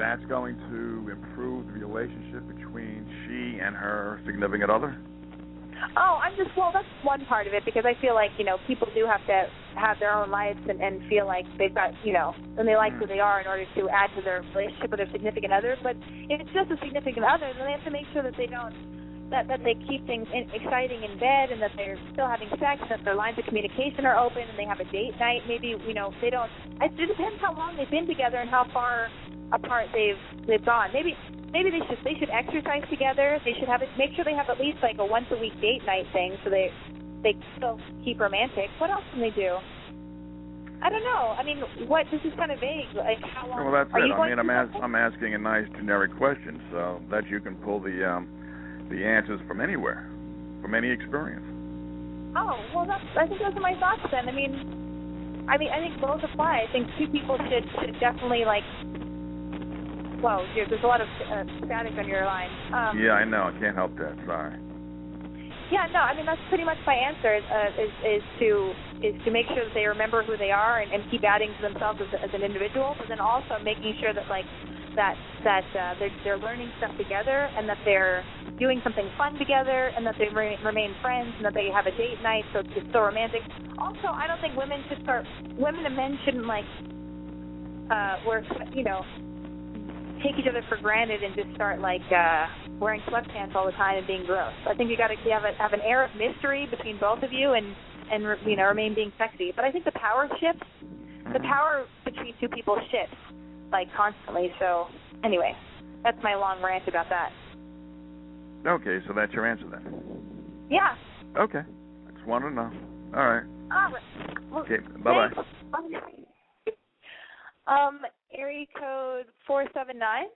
that's going to improve the relationship between she and her significant other. Oh, I'm just well. That's one part of it because I feel like you know people do have to have their own lives and, and feel like they've got you know and they like who hmm. they are in order to add to their relationship with their significant other. But if it's just a significant other, then they have to make sure that they don't that that they keep things in, exciting in bed and that they're still having sex, that their lines of communication are open and they have a date night. Maybe you know they don't. It depends how long they've been together and how far apart they've they've gone. Maybe maybe they should they should exercise together. They should have it. Make sure they have at least like a once a week date night thing so they they still keep romantic. What else can they do? I don't know. I mean, what? This is kind of vague. Like how long? Well, that's are it. you I mean, I'm as- I'm asking a nice generic question so that you can pull the um, the answers from anywhere, from any experience. Oh well, that's. I think those are my thoughts then. I mean, I mean, I think both apply. I think two people should should definitely like. Whoa, dude, there's a lot of uh, static on your line. Um, yeah, I know. I can't help that. Sorry. Yeah, no, I mean that's pretty much my answer is, uh, is is to is to make sure that they remember who they are and, and keep adding to themselves as, as an individual, but then also making sure that like that that uh, they're they're learning stuff together and that they're doing something fun together and that they re- remain friends and that they have a date night so it's still romantic. Also, I don't think women should start women and men shouldn't like uh wear you know take each other for granted and just start like uh wearing sweatpants all the time and being gross. I think you got to have a, have an air of mystery between both of you and and you know remain being sexy. But I think the power shifts. The power between two people shifts like constantly. So anyway, that's my long rant about that. Okay, so that's your answer then. Yeah. Okay. I just wanted to know. All right. All right. Well, Okay. Bye bye. Um, area code four seven nine.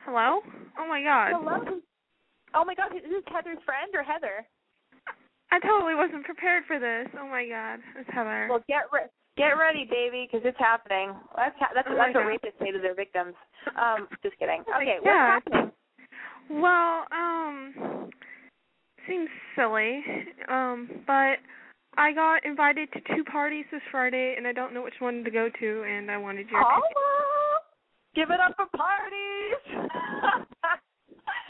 Hello? Oh my god. Hello. Oh my God, is this Heather's friend or Heather? I totally wasn't prepared for this. Oh my god. It's Heather. Well, get re- get ready, baby, because it's happening. That's ha- that's Oh that's what God. rapists say to their victims. Um, just kidding. Oh Okay, God. what's happening? Well, um seems silly. Um, but I got invited to two parties this Friday and I don't know which one to go to and I wanted your. Holla! Give it up for parties.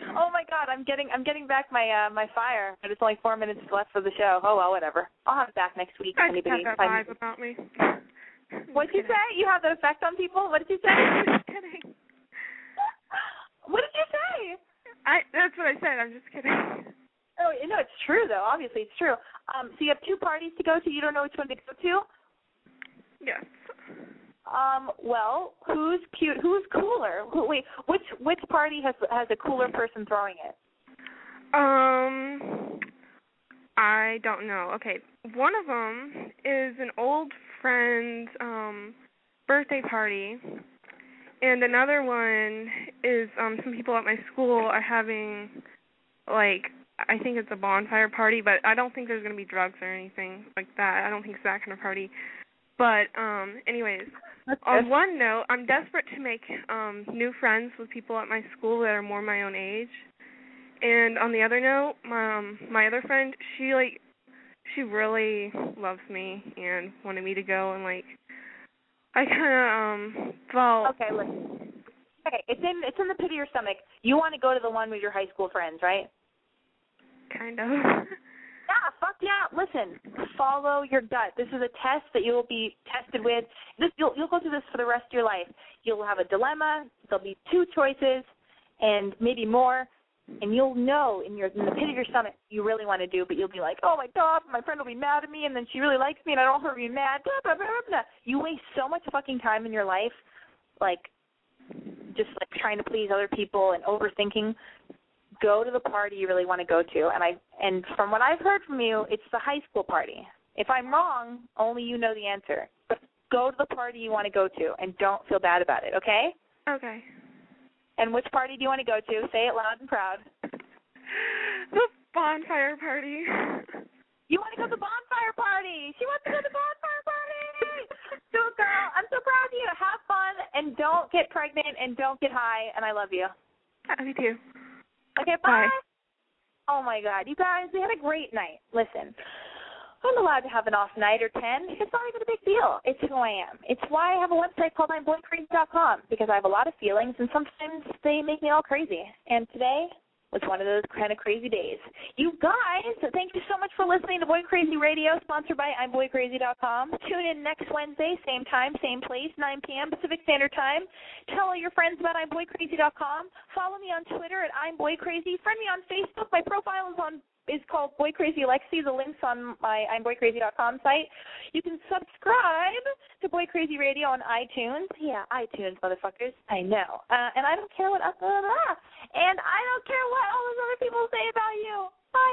oh my God, I'm getting I'm getting back my uh my fire, but it's only four minutes left for the show. Oh well, whatever. I'll have it back next week. I anybody have that vibe about me. What'd you say? You have that effect on people? What did you say? just kidding. What did you say? I that's what I said. I'm just kidding. Oh, you know it's true though. Obviously, it's true. Um, so you have two parties to go to. You don't know which one to go to. Yes. Um, well, who's cute? Who's cooler? Wait, which which party has has a cooler person throwing it? Um, I don't know. Okay, one of them is an old friend's um birthday party, and another one is um some people at my school are having like I think it's a bonfire party, but I don't think there's gonna be drugs or anything like that. I don't think it's that kind of party. But um anyways, on one note, I'm desperate to make um new friends with people at my school that are more my own age. And on the other note, my um, my other friend, she like she really loves me and wanted me to go and like I kind of um felt Okay, listen. Okay, it's in it's in the pit of your stomach. You want to go to the one with your high school friends, right? kind of Yeah, fuck yeah. Listen, follow your gut. This is a test that you will be tested with. This you'll you'll go through this for the rest of your life. You'll have a dilemma. There'll be two choices, and maybe more. And you'll know in your in the pit of your stomach you really want to do, but you'll be like, oh my god, my friend will be mad at me, and then she really likes me, and I don't want her to be mad. Blah blah blah blah. You waste so much fucking time in your life, like just like trying to please other people and overthinking go to the party you really want to go to. And i and from what i've heard from you it's the high school party. If i'm wrong only you know the answer. But go to the party you want to go to and don't feel bad about it okay? Okay. and which party do you want to go to? Say it loud and proud. The bonfire party. you want to go to the bonfire party. She wants to go to the bonfire party. So girl i'm so proud of you. Have fun and don't get pregnant and don't get high. And i love you. Uh, me too. Okay, bye. Oh my God, you guys, we had a great night. Listen, I'm allowed to have an off night or ten. It's not even a big deal. It's who I am. It's why I have a website called I'mBoyCrazy.com because I have a lot of feelings and sometimes they make me all crazy. And today was one of those kind of crazy days. You guys, thank you so much for listening to Boy Crazy Radio, sponsored by I'mBoyCrazy.com. Tune in next Wednesday, same time, same place, 9 p.m. Pacific Standard Time. Tell all your friends about I'mBoyCrazy.com. Follow me on Twitter at I'mBoyCrazy. Friend me on Facebook. My profile is on is called Boy Crazy Alexi. The link's on my I'mBoyCrazy.com site. You can subscribe to Boy Crazy Radio on iTunes. Yeah, iTunes, motherfuckers. I know. Uh, and I don't care what. Uh, blah, blah. And I don't care what all those other people say about you. I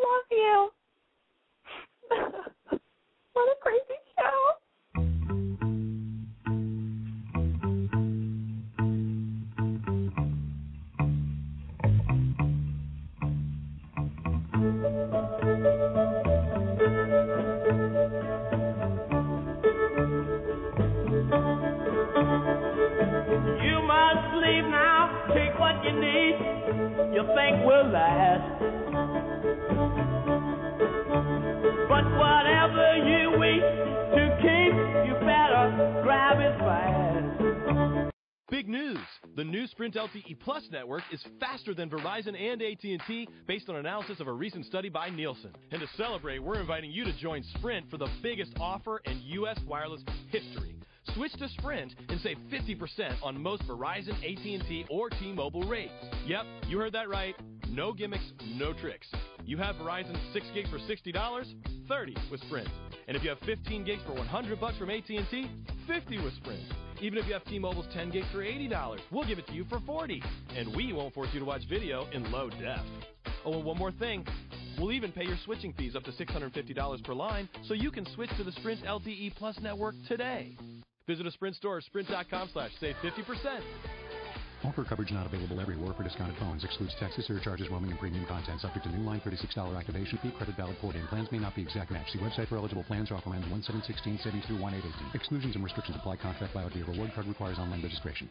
love you. what a crazy show. You think will last. But whatever you to keep, you better grab it fast. Big news! The new Sprint LTE Plus network is faster than Verizon and AT&T based on analysis of a recent study by Nielsen. And to celebrate, we're inviting you to join Sprint for the biggest offer in U.S. wireless history. Switch to Sprint and save 50% on most Verizon, AT&T, or T-Mobile rates. Yep, you heard that right. No gimmicks, no tricks. You have Verizon 6 gig for $60, 30 with Sprint. And if you have 15 gigs for 100 bucks from AT&T, 50 with Sprint. Even if you have T-Mobile's 10 gigs for $80, we'll give it to you for 40. And we won't force you to watch video in low def. Oh, and one more thing. We'll even pay your switching fees up to $650 per line so you can switch to the Sprint LTE Plus network today. Visit a Sprint store or sprint.com slash save 50%. Offer coverage not available everywhere for discounted phones. Excludes taxes, surcharges, roaming, and premium content. Subject to new line $36 activation fee. Credit valid port in. Plans may not be exact match. See website for eligible plans. Offer ends 1716 savings through 1818. Exclusions and restrictions apply. Contract by via reward card requires online registration.